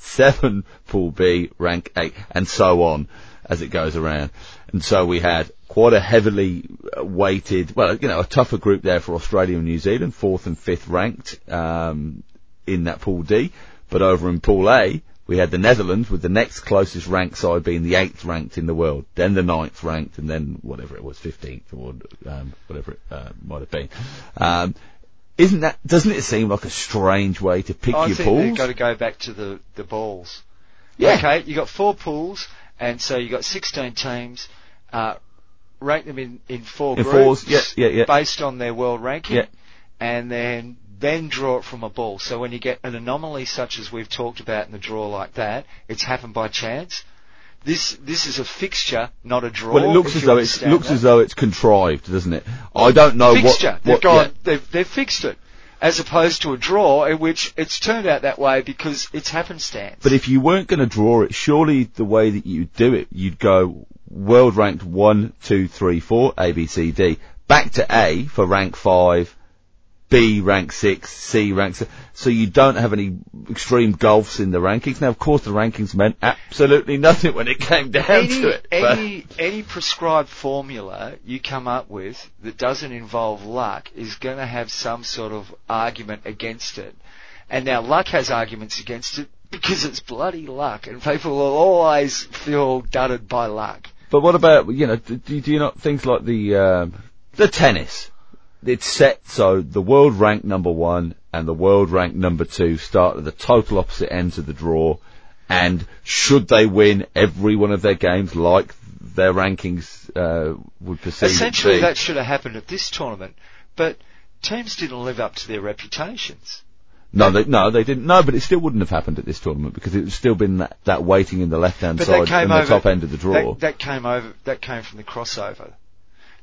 seven Pool B, rank eight, and so on as it goes around. And so we had quite a heavily uh, weighted, well, you know, a tougher group there for Australia and New Zealand, fourth and fifth ranked um, in that Pool D. But over in Pool A, we had the Netherlands with the next closest ranked side being the eighth ranked in the world, then the ninth ranked, and then whatever it was, fifteenth or um, whatever it uh, might have been. Um, isn't that? Doesn't it seem like a strange way to pick I your think pools? they've got to go back to the the balls. Yeah. Okay, you got four pools, and so you got 16 teams. Uh, rank them in in four In groups. fours, yeah, yeah, yeah. Based on their world ranking. Yeah. And then then draw it from a ball. So when you get an anomaly such as we've talked about in the draw like that, it's happened by chance. This this is a fixture, not a draw. Well, it looks as though it looks that. as though it's contrived, doesn't it? I don't know fixture. what. they've gone. yeah. They've they've fixed it, as opposed to a draw in which it's turned out that way because it's happenstance. But if you weren't going to draw it, surely the way that you do it, you'd go world ranked one, two, three, four, A, B, C, D, back to A for rank five, B rank six, C rank seven. So you don't have any extreme gulfs in the rankings. Now, of course, the rankings meant absolutely nothing when it came down any to it. any any prescribed formula you come up with that doesn't involve luck is going to have some sort of argument against it. And now luck has arguments against it because it's bloody luck, and people will always feel dudded by luck. But what about you know? Do, do you not things like the um, the tennis? It's set so the world rank number one and the world rank number two start at the total opposite ends of the draw, and should they win every one of their games like their rankings uh, would perceive Essentially, to be, that should have happened at this tournament, but teams didn't live up to their reputations. No, they, no, they didn't. No, but it still wouldn't have happened at this tournament because it would still been that, that weighting in the left hand side came and the over. top end of the draw. That, that came over. That came from the crossover.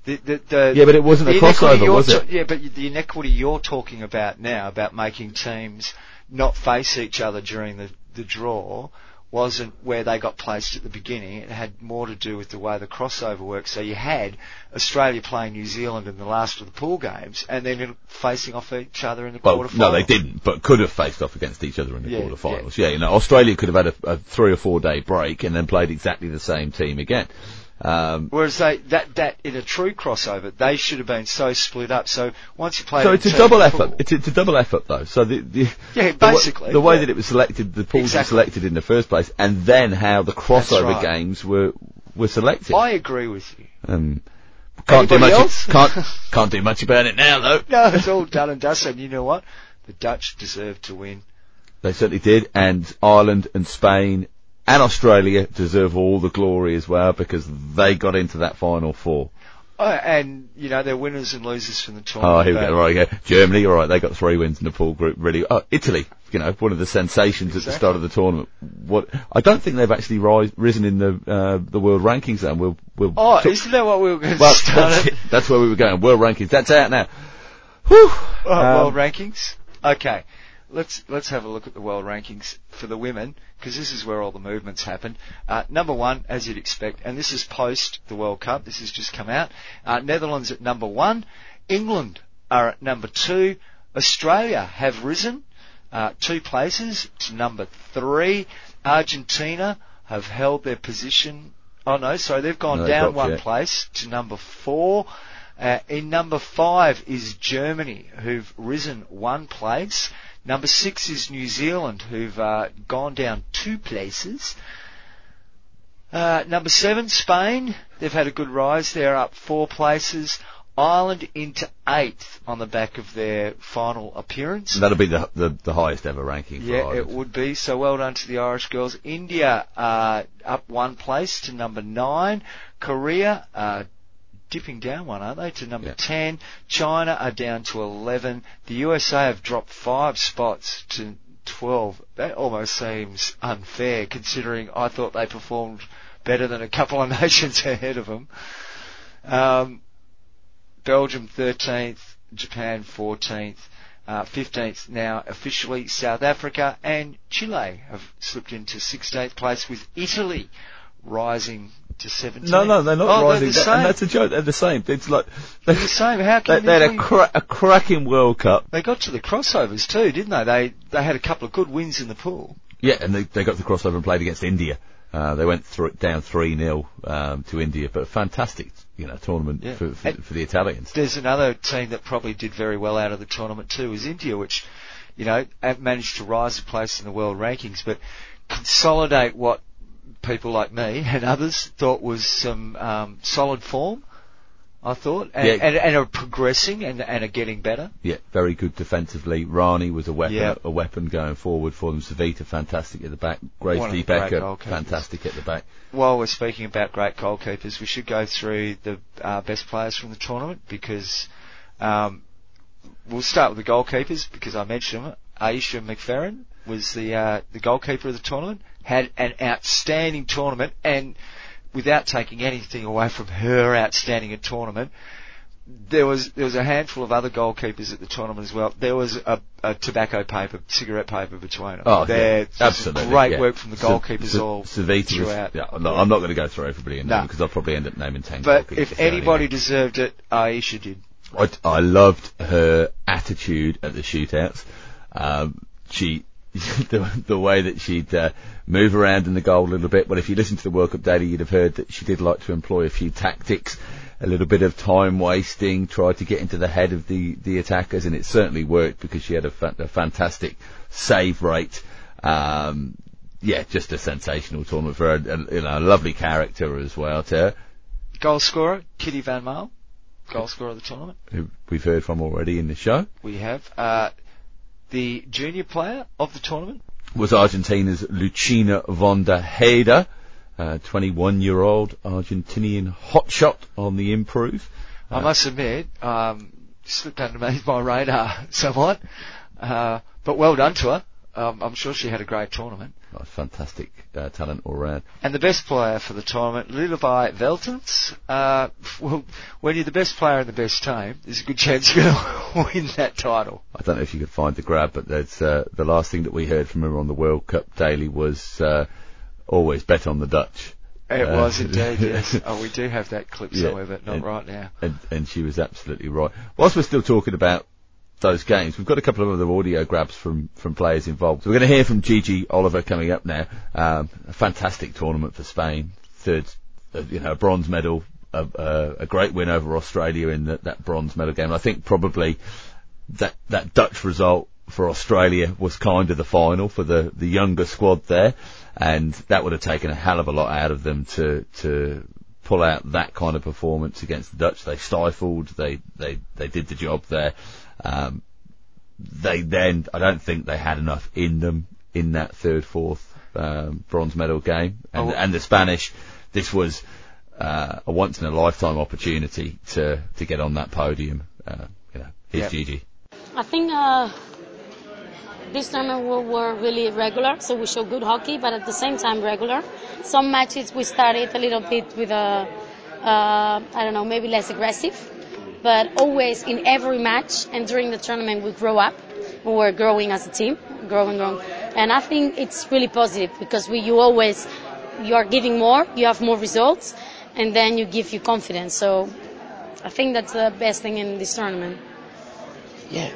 The, the, the, Yeah, but it wasn't a crossover, was it? yeah, but the inequity you're talking about now, about making teams not face each other during the, the draw, wasn't where they got placed at the beginning. It had more to do with the way the crossover worked. So you had Australia playing New Zealand in the last of the pool games, and then in- facing off each other in the Well, quarterfinals. no, they didn't, but could have faced off against each other in the Yeah, quarterfinals. Yeah. you know, Australia could have had a, a three or four day break and then played exactly the same team again. Um, Whereas they that that in a true crossover, they should have been so split up. So once you play, so it's a double effort. It's, it's a double effort though. So the, the Yeah, basically, the way yeah. that it was selected, the pools Exactly. were selected in the first place, and then how the crossover right. games were were selected. I agree with you. Um, can't do much. else? Can't can't do much about it now though. No, it's all done and dusted. And you know what? The Dutch deserve to win. They certainly did, and Ireland and Spain and Australia deserve all the glory as well because they got into that final four. Oh, and you know they're winners and losers from the tournament. Oh, here we go. Right, okay. Germany, all right. They got three wins in the pool group. Really. Oh, Italy. You know, one of the sensations at the start of the tournament. What I don't think they've actually rise, risen in the uh, the world rankings. Then we'll we'll. Oh, talk- isn't that what we were going to well, start? that's, at? it. that's where we were going. World rankings. That's out now. Whew. Oh, Um, world rankings. Okay, let's let's have a look at the world rankings for the women because this is where all the movements happen. Uh, number one, as you'd expect, and this is post the World Cup. This has just come out. Uh, Netherlands at number one. England are at number two. Australia have risen uh, two places to number three. Argentina have held their position. Oh no, sorry, they've gone No, down one yeah. place to number four. Uh, in number five is Germany, who've risen one place. Number six is New Zealand, who've uh, gone down two places. Uh, number seven, Spain. They've had a good rise. They're up four places. Ireland into eighth on the back of their final appearance. That'll be the, the the highest ever ranking. For Yeah, Ireland. it would be. So well done to the Irish girls. India uh, up one place to number nine. Korea uh, dipping down one, aren't they, to number Yeah. ten. China are down to eleven. The USA have dropped five spots to twelve. That almost seems unfair, considering I thought they performed better than a couple of nations ahead of them. Um, Belgium 13th, Japan 14th, uh, 15th now officially South Africa and Chile have slipped into 16th place with Italy rising to 17. No, no, they're not oh, rising. They're the same. and that's a joke. They're the same. It's like They're the same. How can they had a, cra- a cracking World Cup. They got to the crossovers too, didn't they? They they had a couple of good wins in the pool. Yeah, and they, they got to the crossover and played against India. Uh, they went through, down 3-0 um, to India, but a fantastic you know, tournament Yeah. for, for, for the Italians. There's another team that probably did very well out of the tournament too, is India, which, you know, have managed to rise a place in the world rankings, but consolidate what people like me and others thought was some um, solid form. I thought, and, Yeah. and, and are progressing and, and are getting better. Yeah, very good defensively. Rani was a weapon, Yeah. a weapon going forward for them. Savita, fantastic at the back. Grace One D. Becker, fantastic at the back. While we're speaking about great goalkeepers, we should go through the uh, best players from the tournament because um, we'll start with the goalkeepers because I mentioned them. Ayeisha McFerran was the uh, the goalkeeper of the tournament. Had an outstanding tournament, and without taking anything away from her outstanding tournament, there was there was a handful of other goalkeepers at the tournament as well. There was a, a tobacco paper, cigarette paper between them. Oh, yeah, absolutely. Great yeah. work from the goalkeepers all Savita was, throughout. yeah, no, I'm not going to go through everybody and No. because I'll probably end up naming 10 But if so anyway. anybody deserved it, Ayeisha did. I, I loved her attitude at the shootouts. Um, she, the, the way that she'd uh, move around in the goal a little bit. Well, if you listen to the World Cup Daily, you'd have heard that she did like to employ a few tactics, a little bit of time wasting, try to get into the head of the, the attackers, and it certainly worked because she had a, fa- a fantastic save rate. Um, yeah, just a sensational tournament for her. A, you know, a lovely character as well to her, Goal scorer, Kitty Van Male. Goal scorer of the tournament. who we've heard from already in the show. We have. Uh, the junior player of the tournament. was Argentina's Lucina von der Heyde, uh, 21 year old Argentinian hotshot on the improve. I must admit, um, slipped under my radar somewhat. Uh, but well done to her. Um, I'm sure she had a great tournament. Oh, fantastic uh, talent all round. And the best player for the tournament, Lidewij Weltens. Uh, well, when you're the best player in the best team, there's a good chance you're going to win that title. I don't know if you could find the grab, but that's uh, the last thing that we heard from her on the World Cup Daily was uh, always bet on the Dutch. It Uh, was indeed, yes. Oh, we do have that clip Yeah, somewhere, but not and- right now. and, and she was absolutely right. Whilst we're still talking about those games, we've got a couple of other audio grabs from, from players involved. So we're going to hear from Gigi Oliva coming up now. Um, a fantastic tournament for Spain, third, uh, you know, a bronze medal, a, a, a great win over Australia in that, that bronze medal game. I think probably that that Dutch result for Australia was kind of the final for the the younger squad there, and that would have taken a hell of a lot out of them to to pull out that kind of performance against the Dutch. They stifled, they they they did the job there. Um, they then, I don't think they had enough in them in that third, fourth um, bronze medal game, and Oh. and the Spanish. This was uh, a once in a lifetime opportunity to to get on that podium. Uh, you know, here's Yeah. Gigi. I think uh, this tournament we were really regular, so we showed good hockey, but at the same time regular. Some matches we started a little bit with a, uh, I don't know, maybe less aggressive, but always in every match and during the tournament we grow up. We were growing as a team, growing, growing, and I think it's really positive because we, you always, you are giving more, you have more results, and then you give you confidence. So I think that's the best thing in this tournament. Yeah,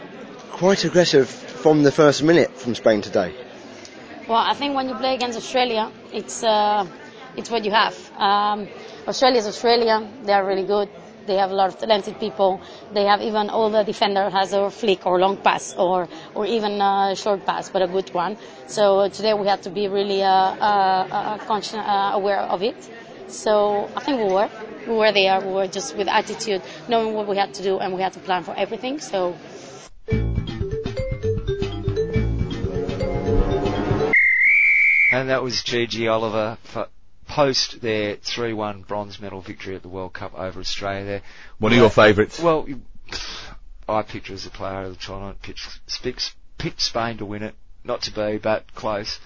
quite aggressive from the first minute from Spain today. Well, I think when you play against Australia, it's uh, it's what you have. Um, Australia is Australia. They are really good. They have a lot of talented people. They have even all the defender has a flick or long pass or or even a short pass, but a good one. So today we have to be really uh, uh, uh, conscious, uh, aware of it. So I think we were. We were there. We were just with attitude, knowing what we had to do, and we had to plan for everything. So And that was Gigi Oliva for post their 3-1 bronze medal victory at the World Cup over Australia there. One of your favourites? Well, I picked her as a player of the tournament, picked, picked, Spain to win it. Not to be, but close.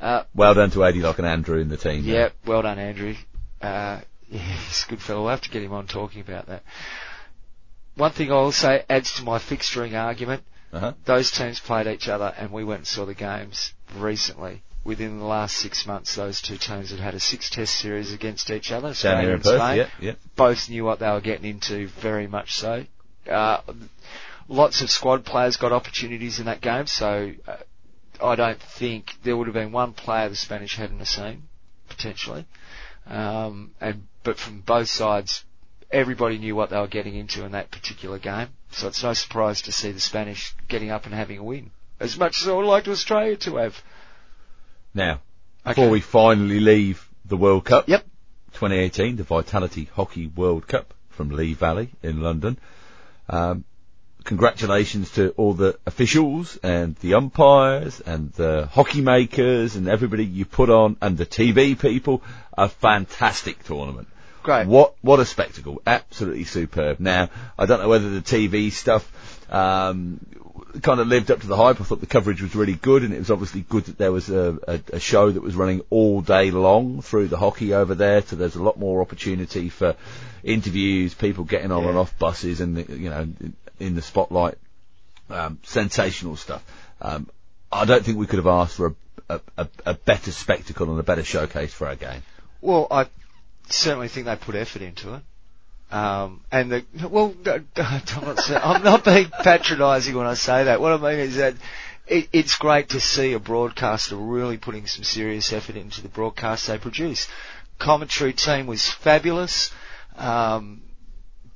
Uh, Well done to Adi Lock and Andrew in the team. there. yeah, well done, Andrew. Uh, yeah, he's a good fellow. We'll have to get him on talking about that. One thing I'll say adds to my fixturing argument. Uh-huh. Those teams played each other, and we went and saw the games recently. Within the last six months, those two teams had had a six-test series against each other. Down here in Perth, Spain. yeah, yeah. Both knew what they were getting into, very much so. Uh, lots of squad players got opportunities in that game, so uh, I don't think there would have been one player the Spanish hadn't seen potentially, um, and but from both sides, everybody knew what they were getting into in that particular game. So it's no surprise to see the Spanish getting up and having a win. As much as I would like Australia to have. Now, Okay. before we finally leave the World Cup, Yep. 2018, the Vitality Hockey World Cup from Lee Valley in London. Um, congratulations to all the officials and the umpires and the hockey makers and everybody you put on and the TV people. A fantastic tournament. Great. What what a spectacle! Absolutely superb. Now I don't know whether the TV stuff um, kind of lived up to the hype. I thought the coverage was really good, and it was obviously good that there was a, a, a show that was running all day long through the hockey over there. So there's a lot more opportunity for interviews, people getting on and off buses, and the, you know in the spotlight. Um, sensational stuff. Um, I don't think we could have asked for a, a, a better spectacle and a better showcase for our game. Well, I certainly think they put effort into it. Um, and the, well, not, I'm not being patronising when I say that. What I mean is that it, it's great to see a broadcaster really putting some serious effort into the broadcast they produce. Commentary team was fabulous. Um,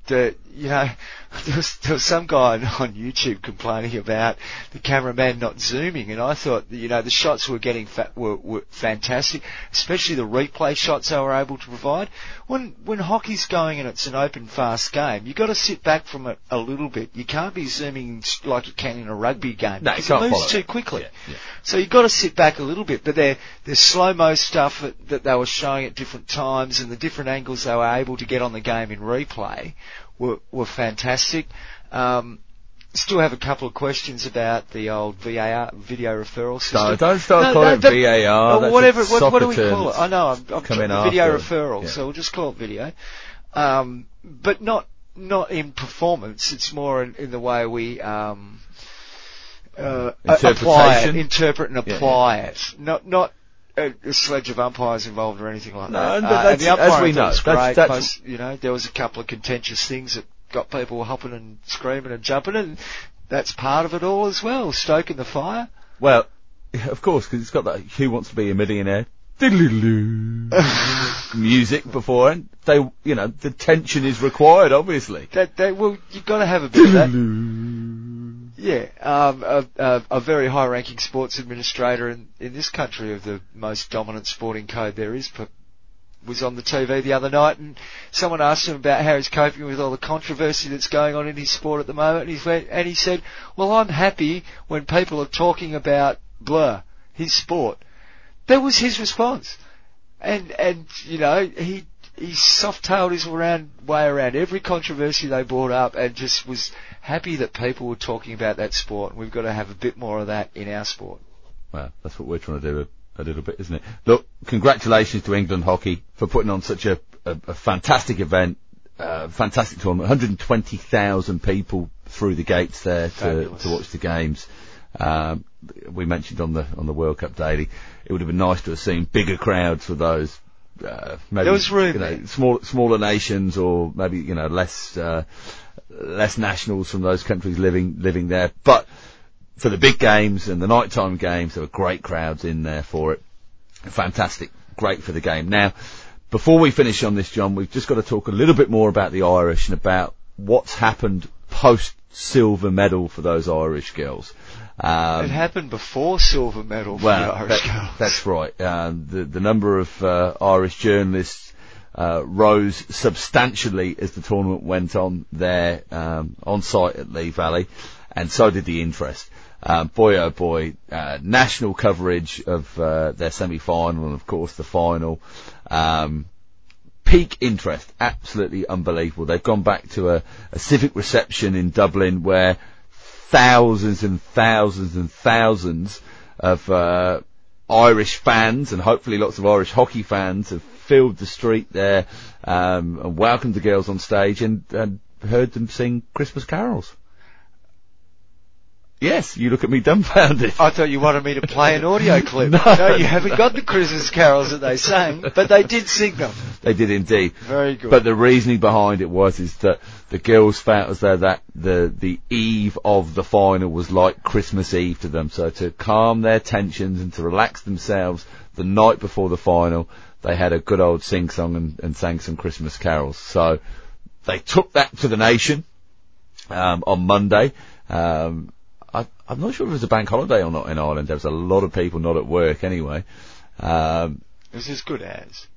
the you know there was, there was some guy on- YouTube complaining about the cameraman not zooming, and I thought you know the shots were getting fa- were, were fantastic, especially the replay shots they were able to provide. When when hockey's going and it's an open fast game, you got to sit back from it a little bit. You can't be zooming like you can in a rugby game No, you because can't it moves too it. quickly. Yeah, yeah. So you've got to sit back a little bit, but their their slow mo stuff that, that they were showing at different times and the different angles they were able to get on the game in replay were were fantastic. Um, still have a couple of questions about the old VAR video referral system. No, don't start No, calling no, it VAR. whatever. What, what do we call it? I know. I'm, I'm come in video referral, yeah. so we'll just call it video. Um, but not not in performance. It's more in, in the way we um, uh, apply it, interpret and Yeah, apply it. Not not a, a sledge of umpires involved or anything like No, that. but Uh, that's- and the umpiring as we know, was great. that's- Most- you know, there was a couple of contentious things that got people hopping and screaming and jumping, and that's part of it all as well. Stoking the fire. Well, of course, because it's got that "Who Wants to Be a Millionaire" music before, and they, you know, the tension is required, obviously. That, that well, you've got to have a bit of that. Yeah, um, a, a, a very high-ranking sports administrator in, in this country of the most dominant sporting code there is p- was on the TV the other night, and someone asked him about how he's coping with all the controversy that's going on in his sport at the moment, and he went, and he said, "Well, I'm happy when people are talking about blah, his sport." That was his response, and and you know he he soft-tailed his around, way around every controversy they brought up and just was happy that people were talking about that sport. And we've got to have a bit more of that in our sport. Well, that's what we're trying to do a, a little bit, isn't it? Look, congratulations to England Hockey for putting on such a, a, a fantastic event, uh, fantastic tournament. 120,000 people through the gates there to, to watch the games. Um, we mentioned on the on the World Cup daily, it would have been nice to have seen bigger crowds for those. Uh, maybe you know, small, smaller nations, or maybe you know less uh, less nationals from those countries living living there. But for the big games and the nighttime games, there were great crowds in there for it. Fantastic, great for the game. Now, before we finish on this, John, we've just got to talk a little bit more about the Irish and about what's happened post silver medal for those Irish girls. Um, it happened before silver medal for well, the Irish that- girls. that's right. Um, the the number of uh, Irish journalists uh, rose substantially as the tournament went on there um, on site at Lee Valley, and so did the interest. Um, boy oh boy, uh, national coverage of uh, their semi-final and of course the final. Um, peak interest, absolutely unbelievable. They've gone back to a, a civic reception in Dublin where thousands and thousands and thousands of uh, Irish fans and hopefully lots of Irish hockey fans have filled the street there um, and welcomed the girls on stage and, and heard them sing Christmas carols. Yes, you look at me dumbfounded. I thought you wanted me to play an audio clip. no, you haven't got the Christmas carols that they sang, but they did sing them. They did indeed. Very good. But the reasoning behind it was is that the girls felt as though that the the eve of the final was like Christmas Eve to them. So to calm their tensions and to relax themselves the night before the final, they had a good old sing song and, and sang some Christmas carols. So they took that to the nation um, on Monday. Um, I, I'm not sure if it was a bank holiday or not in Ireland. There was a lot of people not at work anyway. Um, it was as good as.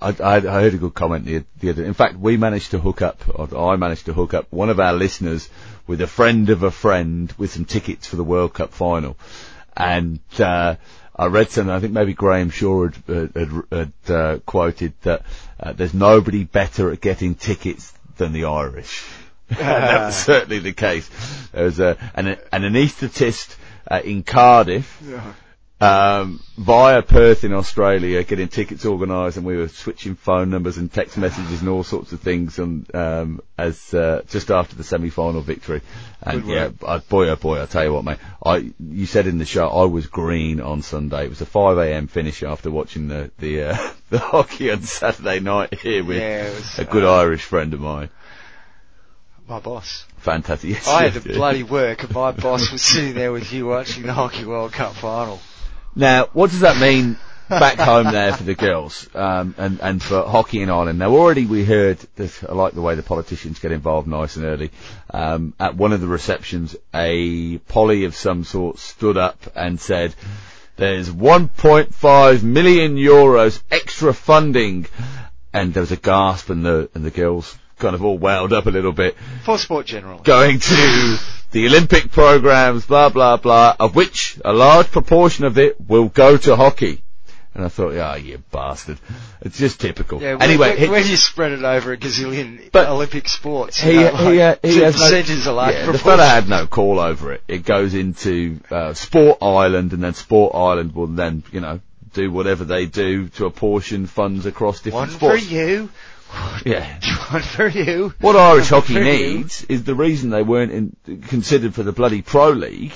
I, I, I heard a good comment the, the other. In fact, we managed to hook up, or I managed to hook up one of our listeners with a friend of a friend with some tickets for the World Cup final, and uh, I read something. I think maybe Graham Shaw had, had, had uh, quoted that uh, there's nobody better at getting tickets than the Irish. that was certainly the case. There was a, an, an anaesthetist uh, in Cardiff. Yeah. Um, via Perth in Australia, getting tickets organised, and we were switching phone numbers and text messages and all sorts of things. And um, as uh, just after the semi-final victory, and yeah. I, boy oh boy, I tell you what, mate. I you said in the show I was green on Sunday. It was a 5 a.m. finish after watching the the uh, the hockey on Saturday night here with Yeah, was, a good uh, Irish friend of mine. My boss. Fantastic. Yes, I had to bloody work, and my boss was sitting there with you watching the Hockey World Cup final. Now, what does that mean back home there for the girls um, and and for hockey in Ireland? Now, already we heard that I like the way the politicians get involved nice and early. Um, at one of the receptions, a Polly of some sort stood up and said, "There's 1.5 million euros extra funding," and there was a gasp, and the and the girls kind of all wound up a little bit For sport generally. going to the Olympic programs, blah, blah, blah, of which a large proportion of it will go to hockey. And I thought, ah, you bastard. It's just typical. Yeah, anyway, when, he, when you spread it over a gazillion But Olympic sports, he, know, he, uh, like, he two has no, percentages are like yeah, the fella had no call over it. It goes into, uh, Sport Ireland and then Sport Ireland will then, you know, do whatever they do to apportion funds across different One sports. for you, Yeah. one for you. What Irish hockey needs is the reason they weren't in, considered for the bloody Pro League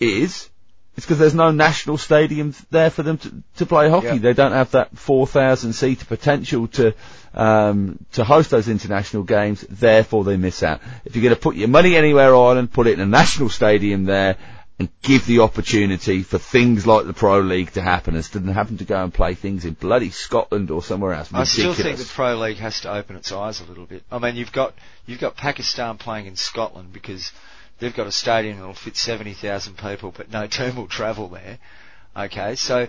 is it's because there's no national stadium there for them to, to play hockey. They don't have that 4,000 seater potential to um, to host those international games. Therefore, they miss out. If you're going to put your money anywhere, Ireland, put it in a national stadium there. And give the opportunity for things like the Pro League to happen instead of having to go and play things in bloody Scotland or somewhere else. I still think the Pro League has to open its eyes a little bit. I mean, you've got you've got Pakistan playing in Scotland because they've got a stadium that'll fit seventy thousand people, but no team will travel there. Okay, so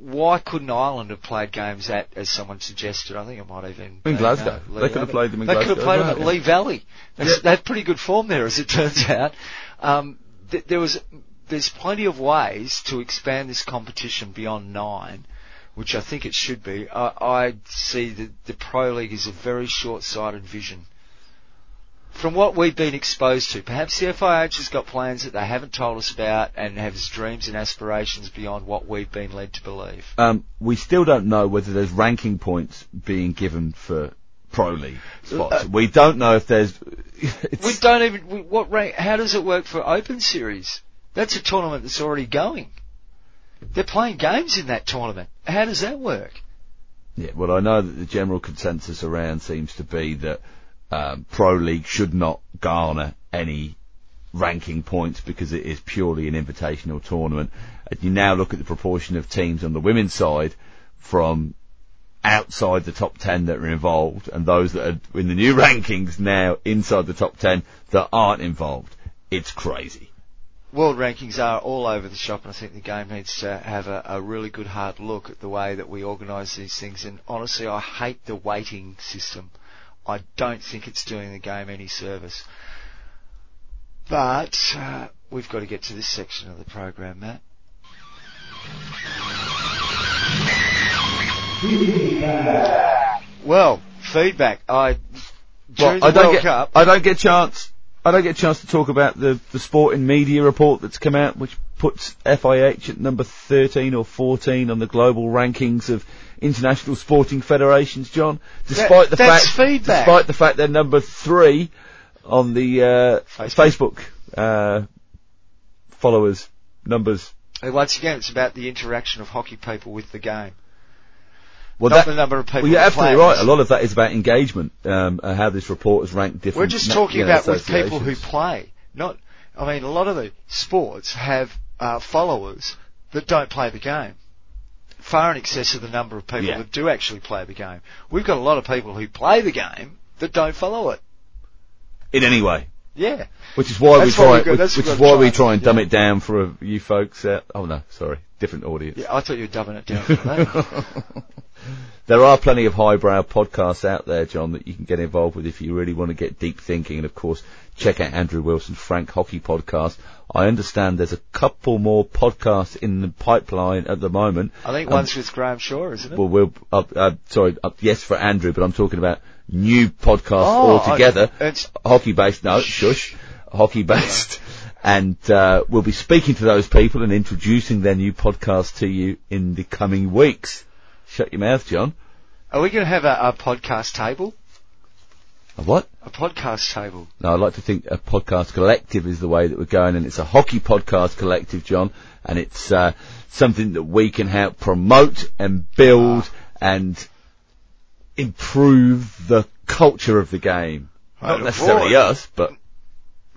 why couldn't Ireland have played games at, as someone suggested? I think it might even In been, Glasgow. uh, They could have played them in Glasgow. They could have played them at Lee Valley. That's, Yeah. They have pretty good form there, as it turns out. Um, th- there was there's plenty of ways to expand this competition beyond nine which I think it should be, I, I see that the Pro League is a very short-sighted vision. From what we've been exposed to, perhaps the FIH has got plans that they haven't told us about and has dreams and aspirations beyond what we've been led to believe. Um, we still don't know whether there's ranking points being given for Pro League spots. Uh, we don't know if there's. It's, We don't even, we, what rank, how does it work for Open Series? That's a tournament that's already going. They're playing games in that tournament. How does that work? yeah, well, I know that the general consensus around seems to be that um, Pro League should not garner any ranking points because it is purely an invitational tournament. And you now look at the proportion of teams on the women's side from outside the top 10 that are involved and those that are in the new rankings now inside the top 10 that aren't involved. It's crazy. World rankings are all over the shop, and I think the game needs to have a, a really good hard look at the way that we organise these things. And honestly, I hate the weighting system. I don't think it's doing the game any service. But uh, we've got to get to this section of the program, Matt. Well, feedback. I Well, I don't World get, Cup. I don't get chance. I don't get a chance to talk about the, the sport and media report that's come out, which puts FIH at number 13 or 14 on the global rankings of international sporting federations, John. Despite the that's fact, feedback. despite the fact they're number three on the, uh, Facebook. Facebook, uh, followers numbers. Once again, it's about the interaction of hockey people with the game. Well, not that- the number of people. Well, you're absolutely right. A lot of that is about engagement, um, uh, how this report has ranked different. We're just na- talking you know, about with people who play. Not, I mean, a lot of the sports have uh, followers that don't play the game. Far in excess of the number of people Yeah. that do actually play the game. We've got a lot of people who play the game that don't follow it. in any way. Yeah. Which is why That's we try, got- which, which is why we try and dumb yeah. it down for uh, you folks. Uh, oh no, sorry, different audience. Yeah, I thought you were dumbing it down for. There are plenty of highbrow podcasts out there, John, that you can get involved with if you really want to get deep thinking. And of course, check out Andrew Wilson's Frank Hockey podcast. I understand there's a couple more podcasts in the pipeline at the moment. I think Um, one's with Graham Shaw, isn't it? Well, we'll, uh, uh, sorry, uh, yes for Andrew, but I'm talking about new podcast Oh, altogether. I- it's- hockey based, no, shush, hockey based. And, uh, we'll be speaking to those people and introducing their new podcast to you in the coming weeks. Shut your mouth, John. Are we going to have a, a podcast table? A what? A podcast table. No, I'd like to think a podcast collective is the way that we're going, and it's a hockey podcast collective, John, and it's uh, something that we can help promote and build and improve the culture of the game. I Not necessarily forward. us, but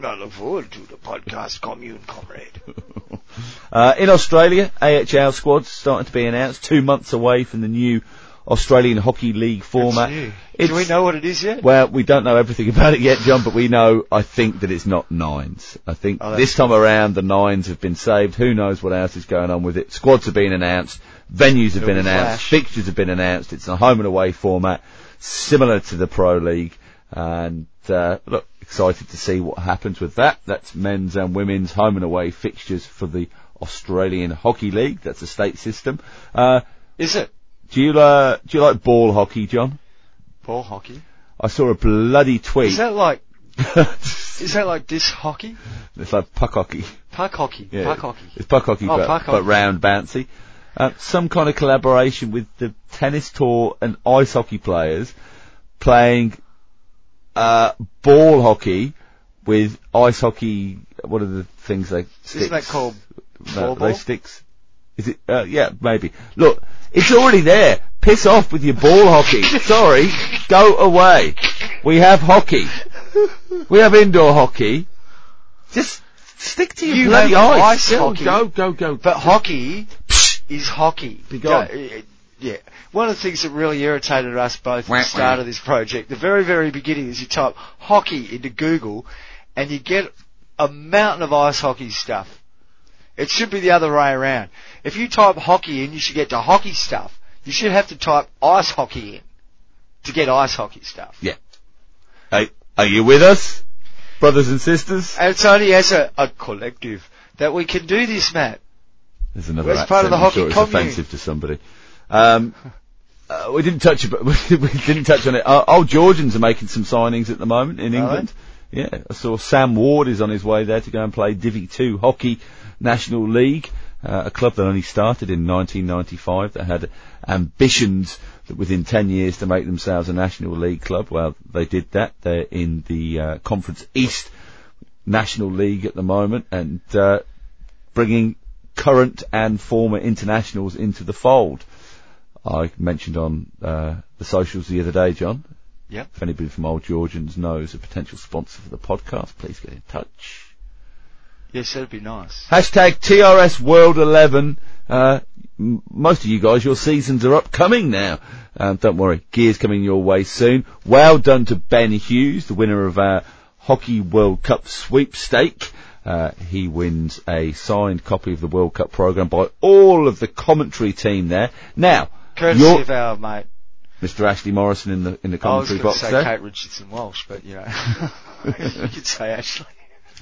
I look forward to the podcast commune, comrade. uh, in Australia, AHL squads starting to be announced. Two months away from the new Australian Hockey League format. It's Do we know what it is yet? Well, we don't know everything about it yet, John, but we know, I think, that it's not nines. I think Oh, this time around the nines have been saved. Who knows what else is going on with it? Squads have been announced. Venues have been announced. flash. Fixtures have been announced. It's a home and away format, similar to the Pro League. And, uh, look, excited to see what happens with that. That's men's and women's home and away fixtures for the Australian Hockey League. That's a state system. Uh, Is it do you, uh, do you like ball hockey, John? ball hockey? I saw a bloody tweet. Is that like is that like disc hockey? It's like puck hockey. Puck hockey. Yeah. Puck hockey. It's puck hockey, Oh, but, puck but round bouncy. Uh, some kind of collaboration with the tennis tour and ice hockey players playing uh, ball hockey with ice hockey. What are the things they? Sticks? Isn't that called no, floorball? they sticks? Is it? Uh, yeah, maybe. Look, it's already there. Piss off with your ball hockey. Sorry, go away. We have hockey. We have indoor hockey. Just stick to your You bloody ice. ice hockey. go, go, go. But hockey is hockey. Yeah, One of the things that really irritated us both Wah, at the start wah. of this project, the very, very beginning, is you type hockey into Google and you get a mountain of ice hockey stuff. It should be the other way around. If you type hockey in, you should get to hockey stuff. You should have to type ice hockey in to get ice hockey stuff. Yeah. Hey, are you with us, brothers and sisters? And it's only as a, a collective that we can do this, Matt. There's another accent. part of the hockey sure it's commune? offensive to somebody. Um, uh, we didn't touch we didn't touch on it. Uh, old Georgians are making some signings at the moment in England. Yeah, I saw Sam Ward is on his way there to go and play Divi 2 Hockey National League, uh, a club that only started in 1995 that had ambitions that within 10 years to make themselves a National League club. Well, they did that. They're in the uh, Conference East National League at the moment and uh, bringing current and former internationals into the fold. I mentioned on uh, the socials the other day, John. Yep. If anybody from Old Georgians knows a potential sponsor for the podcast, please get in touch. Yes, that'd be nice. Hashtag TRS World 11. Uh, m- most of you guys, your seasons are upcoming now. Um, don't worry, gears coming your way soon. Well done to Ben Hughes, the winner of our Hockey World Cup sweepstake. Uh, he wins a signed copy of the World Cup program by all of the commentary team there. Now, Courtesy of our mate. Mr. Ashley Morrison in the in the I was commentary box say there. Kate Richardson Walsh, but you know, you could say Ashley.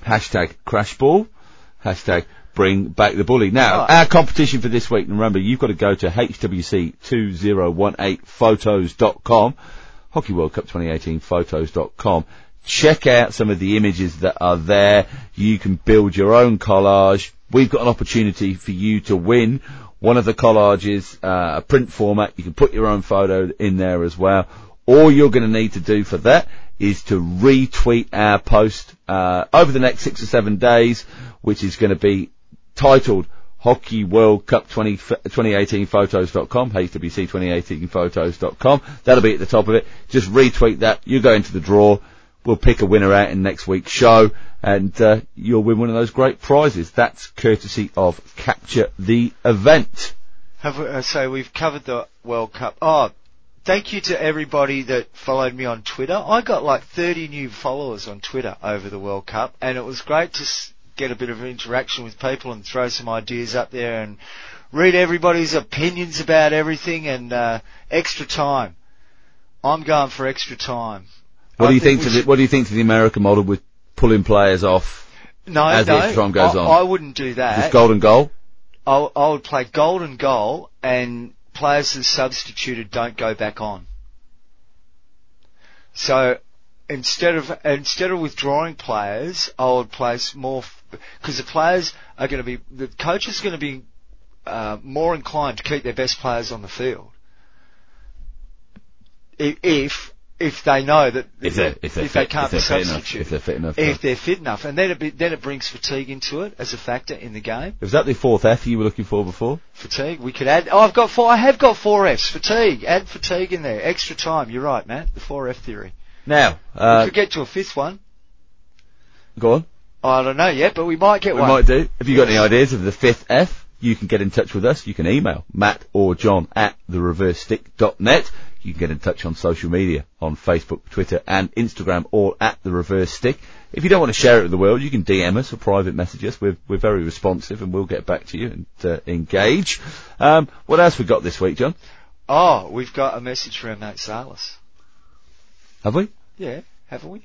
Hashtag crashball. Hashtag bring back the bully. Now, Right. our competition for this week, and remember, you've got to go to hwc2018photos.com, Hockey World Cup 2018 photos.com. Check out some of the images that are there. You can build your own collage. We've got an opportunity for you to win one of the collages, uh, a print format. You can put your own photo in there as well. All you're going to need to do for that is to retweet our post uh, over the next six or seven days, which is going to be titled Hockey World Cup 20, 2018 photos.com, HWC 2018 photos.com. That'll be at the top of it. Just retweet that. You go into the draw. We'll pick a winner out in next week's show and uh, you'll win one of those great prizes. That's courtesy of Capture the Event. Have we, uh, so we've covered the World Cup. Oh, thank you to everybody that followed me on Twitter. I got like 30 new followers on Twitter over the World Cup, and it was great to get a bit of interaction with people and throw some ideas up there and read everybody's opinions about everything and uh, extra time. I'm going for extra time. What I do you think, we to the, what do you think to the American model with pulling players off No, as the no, extra time goes I, on? I wouldn't do that. just golden goal? I, I would play golden goal and players that substituted don't go back on. So instead of instead of withdrawing players, I would place more because the players are going to be the coach is going to be uh, more inclined to keep their best players on the field if if they know that If they're, if they're if fit, they can't if they're be fit enough, substituted if they're fit enough. if they're fit enough, and then it be, then it brings fatigue into it as a factor in the game. Was that the fourth F you were looking for before? Fatigue. We could add. Oh, I've got four. I have got four Fs. Fatigue. Add fatigue in there. Extra time. You're right, Matt. The four F theory. Now, we uh, could get to a fifth one. go on. I don't know yet, but we might get We one. might do. If you've got any ideas of the fifth F, you can get in touch with us. You can email Matt or John at thereversestick.net. You can get in touch on social media, on Facebook, Twitter and Instagram, all at the reverse stick. If you don't want to share it with the world, you can DM us or private message us. We're, we're very responsive and we'll get back to you and uh, engage. Um, what else we got this week, John? Oh, we've got a message from our mate Salas. Have we? Yeah, haven't we?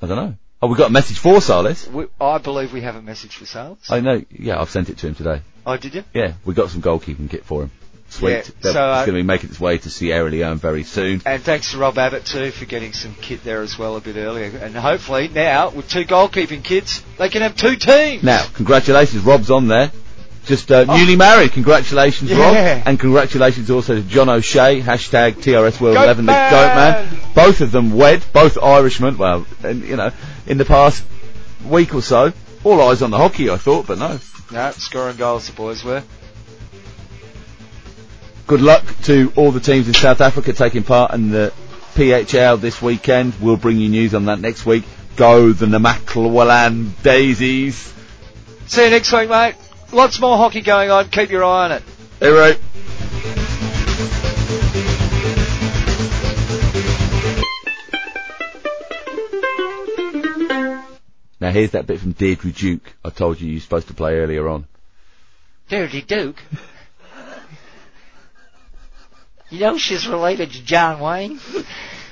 I don't know. Oh, we got a message for Silas. we? I believe we have a message for Silas. I know. Yeah, I've sent it to him today. oh, did you? Yeah, we got some goalkeeping kit for him. Sweet. Yeah, so, uh, it's going to be making its way to Sierra Leone very soon. And thanks to Rob Abbott too for getting some kit there as well a bit earlier. And hopefully now with two goalkeeping kits, they can have two teams. Now, congratulations, Rob's on there. Just uh, Oh. newly married. Congratulations, Yeah. Rob. And congratulations also to John O'Shea, hashtag TRS World Goat 11, the. Goat Man. Both of them wed, both Irishmen. Well, and, you know, in the past week or so, all eyes on the hockey, I thought, but no. No, scoring goals the boys were. Good luck to all the teams in South Africa taking part in the PHL this weekend. We'll bring you news on that next week. Go the Namaqualand Daisies. See you next week, mate. Lots more hockey going on. Keep your eye on it. Hey, right. Now here's that bit from Deirdre Duke I told you you're supposed to play earlier on. Deirdre Duke. You know she's related to John Wayne?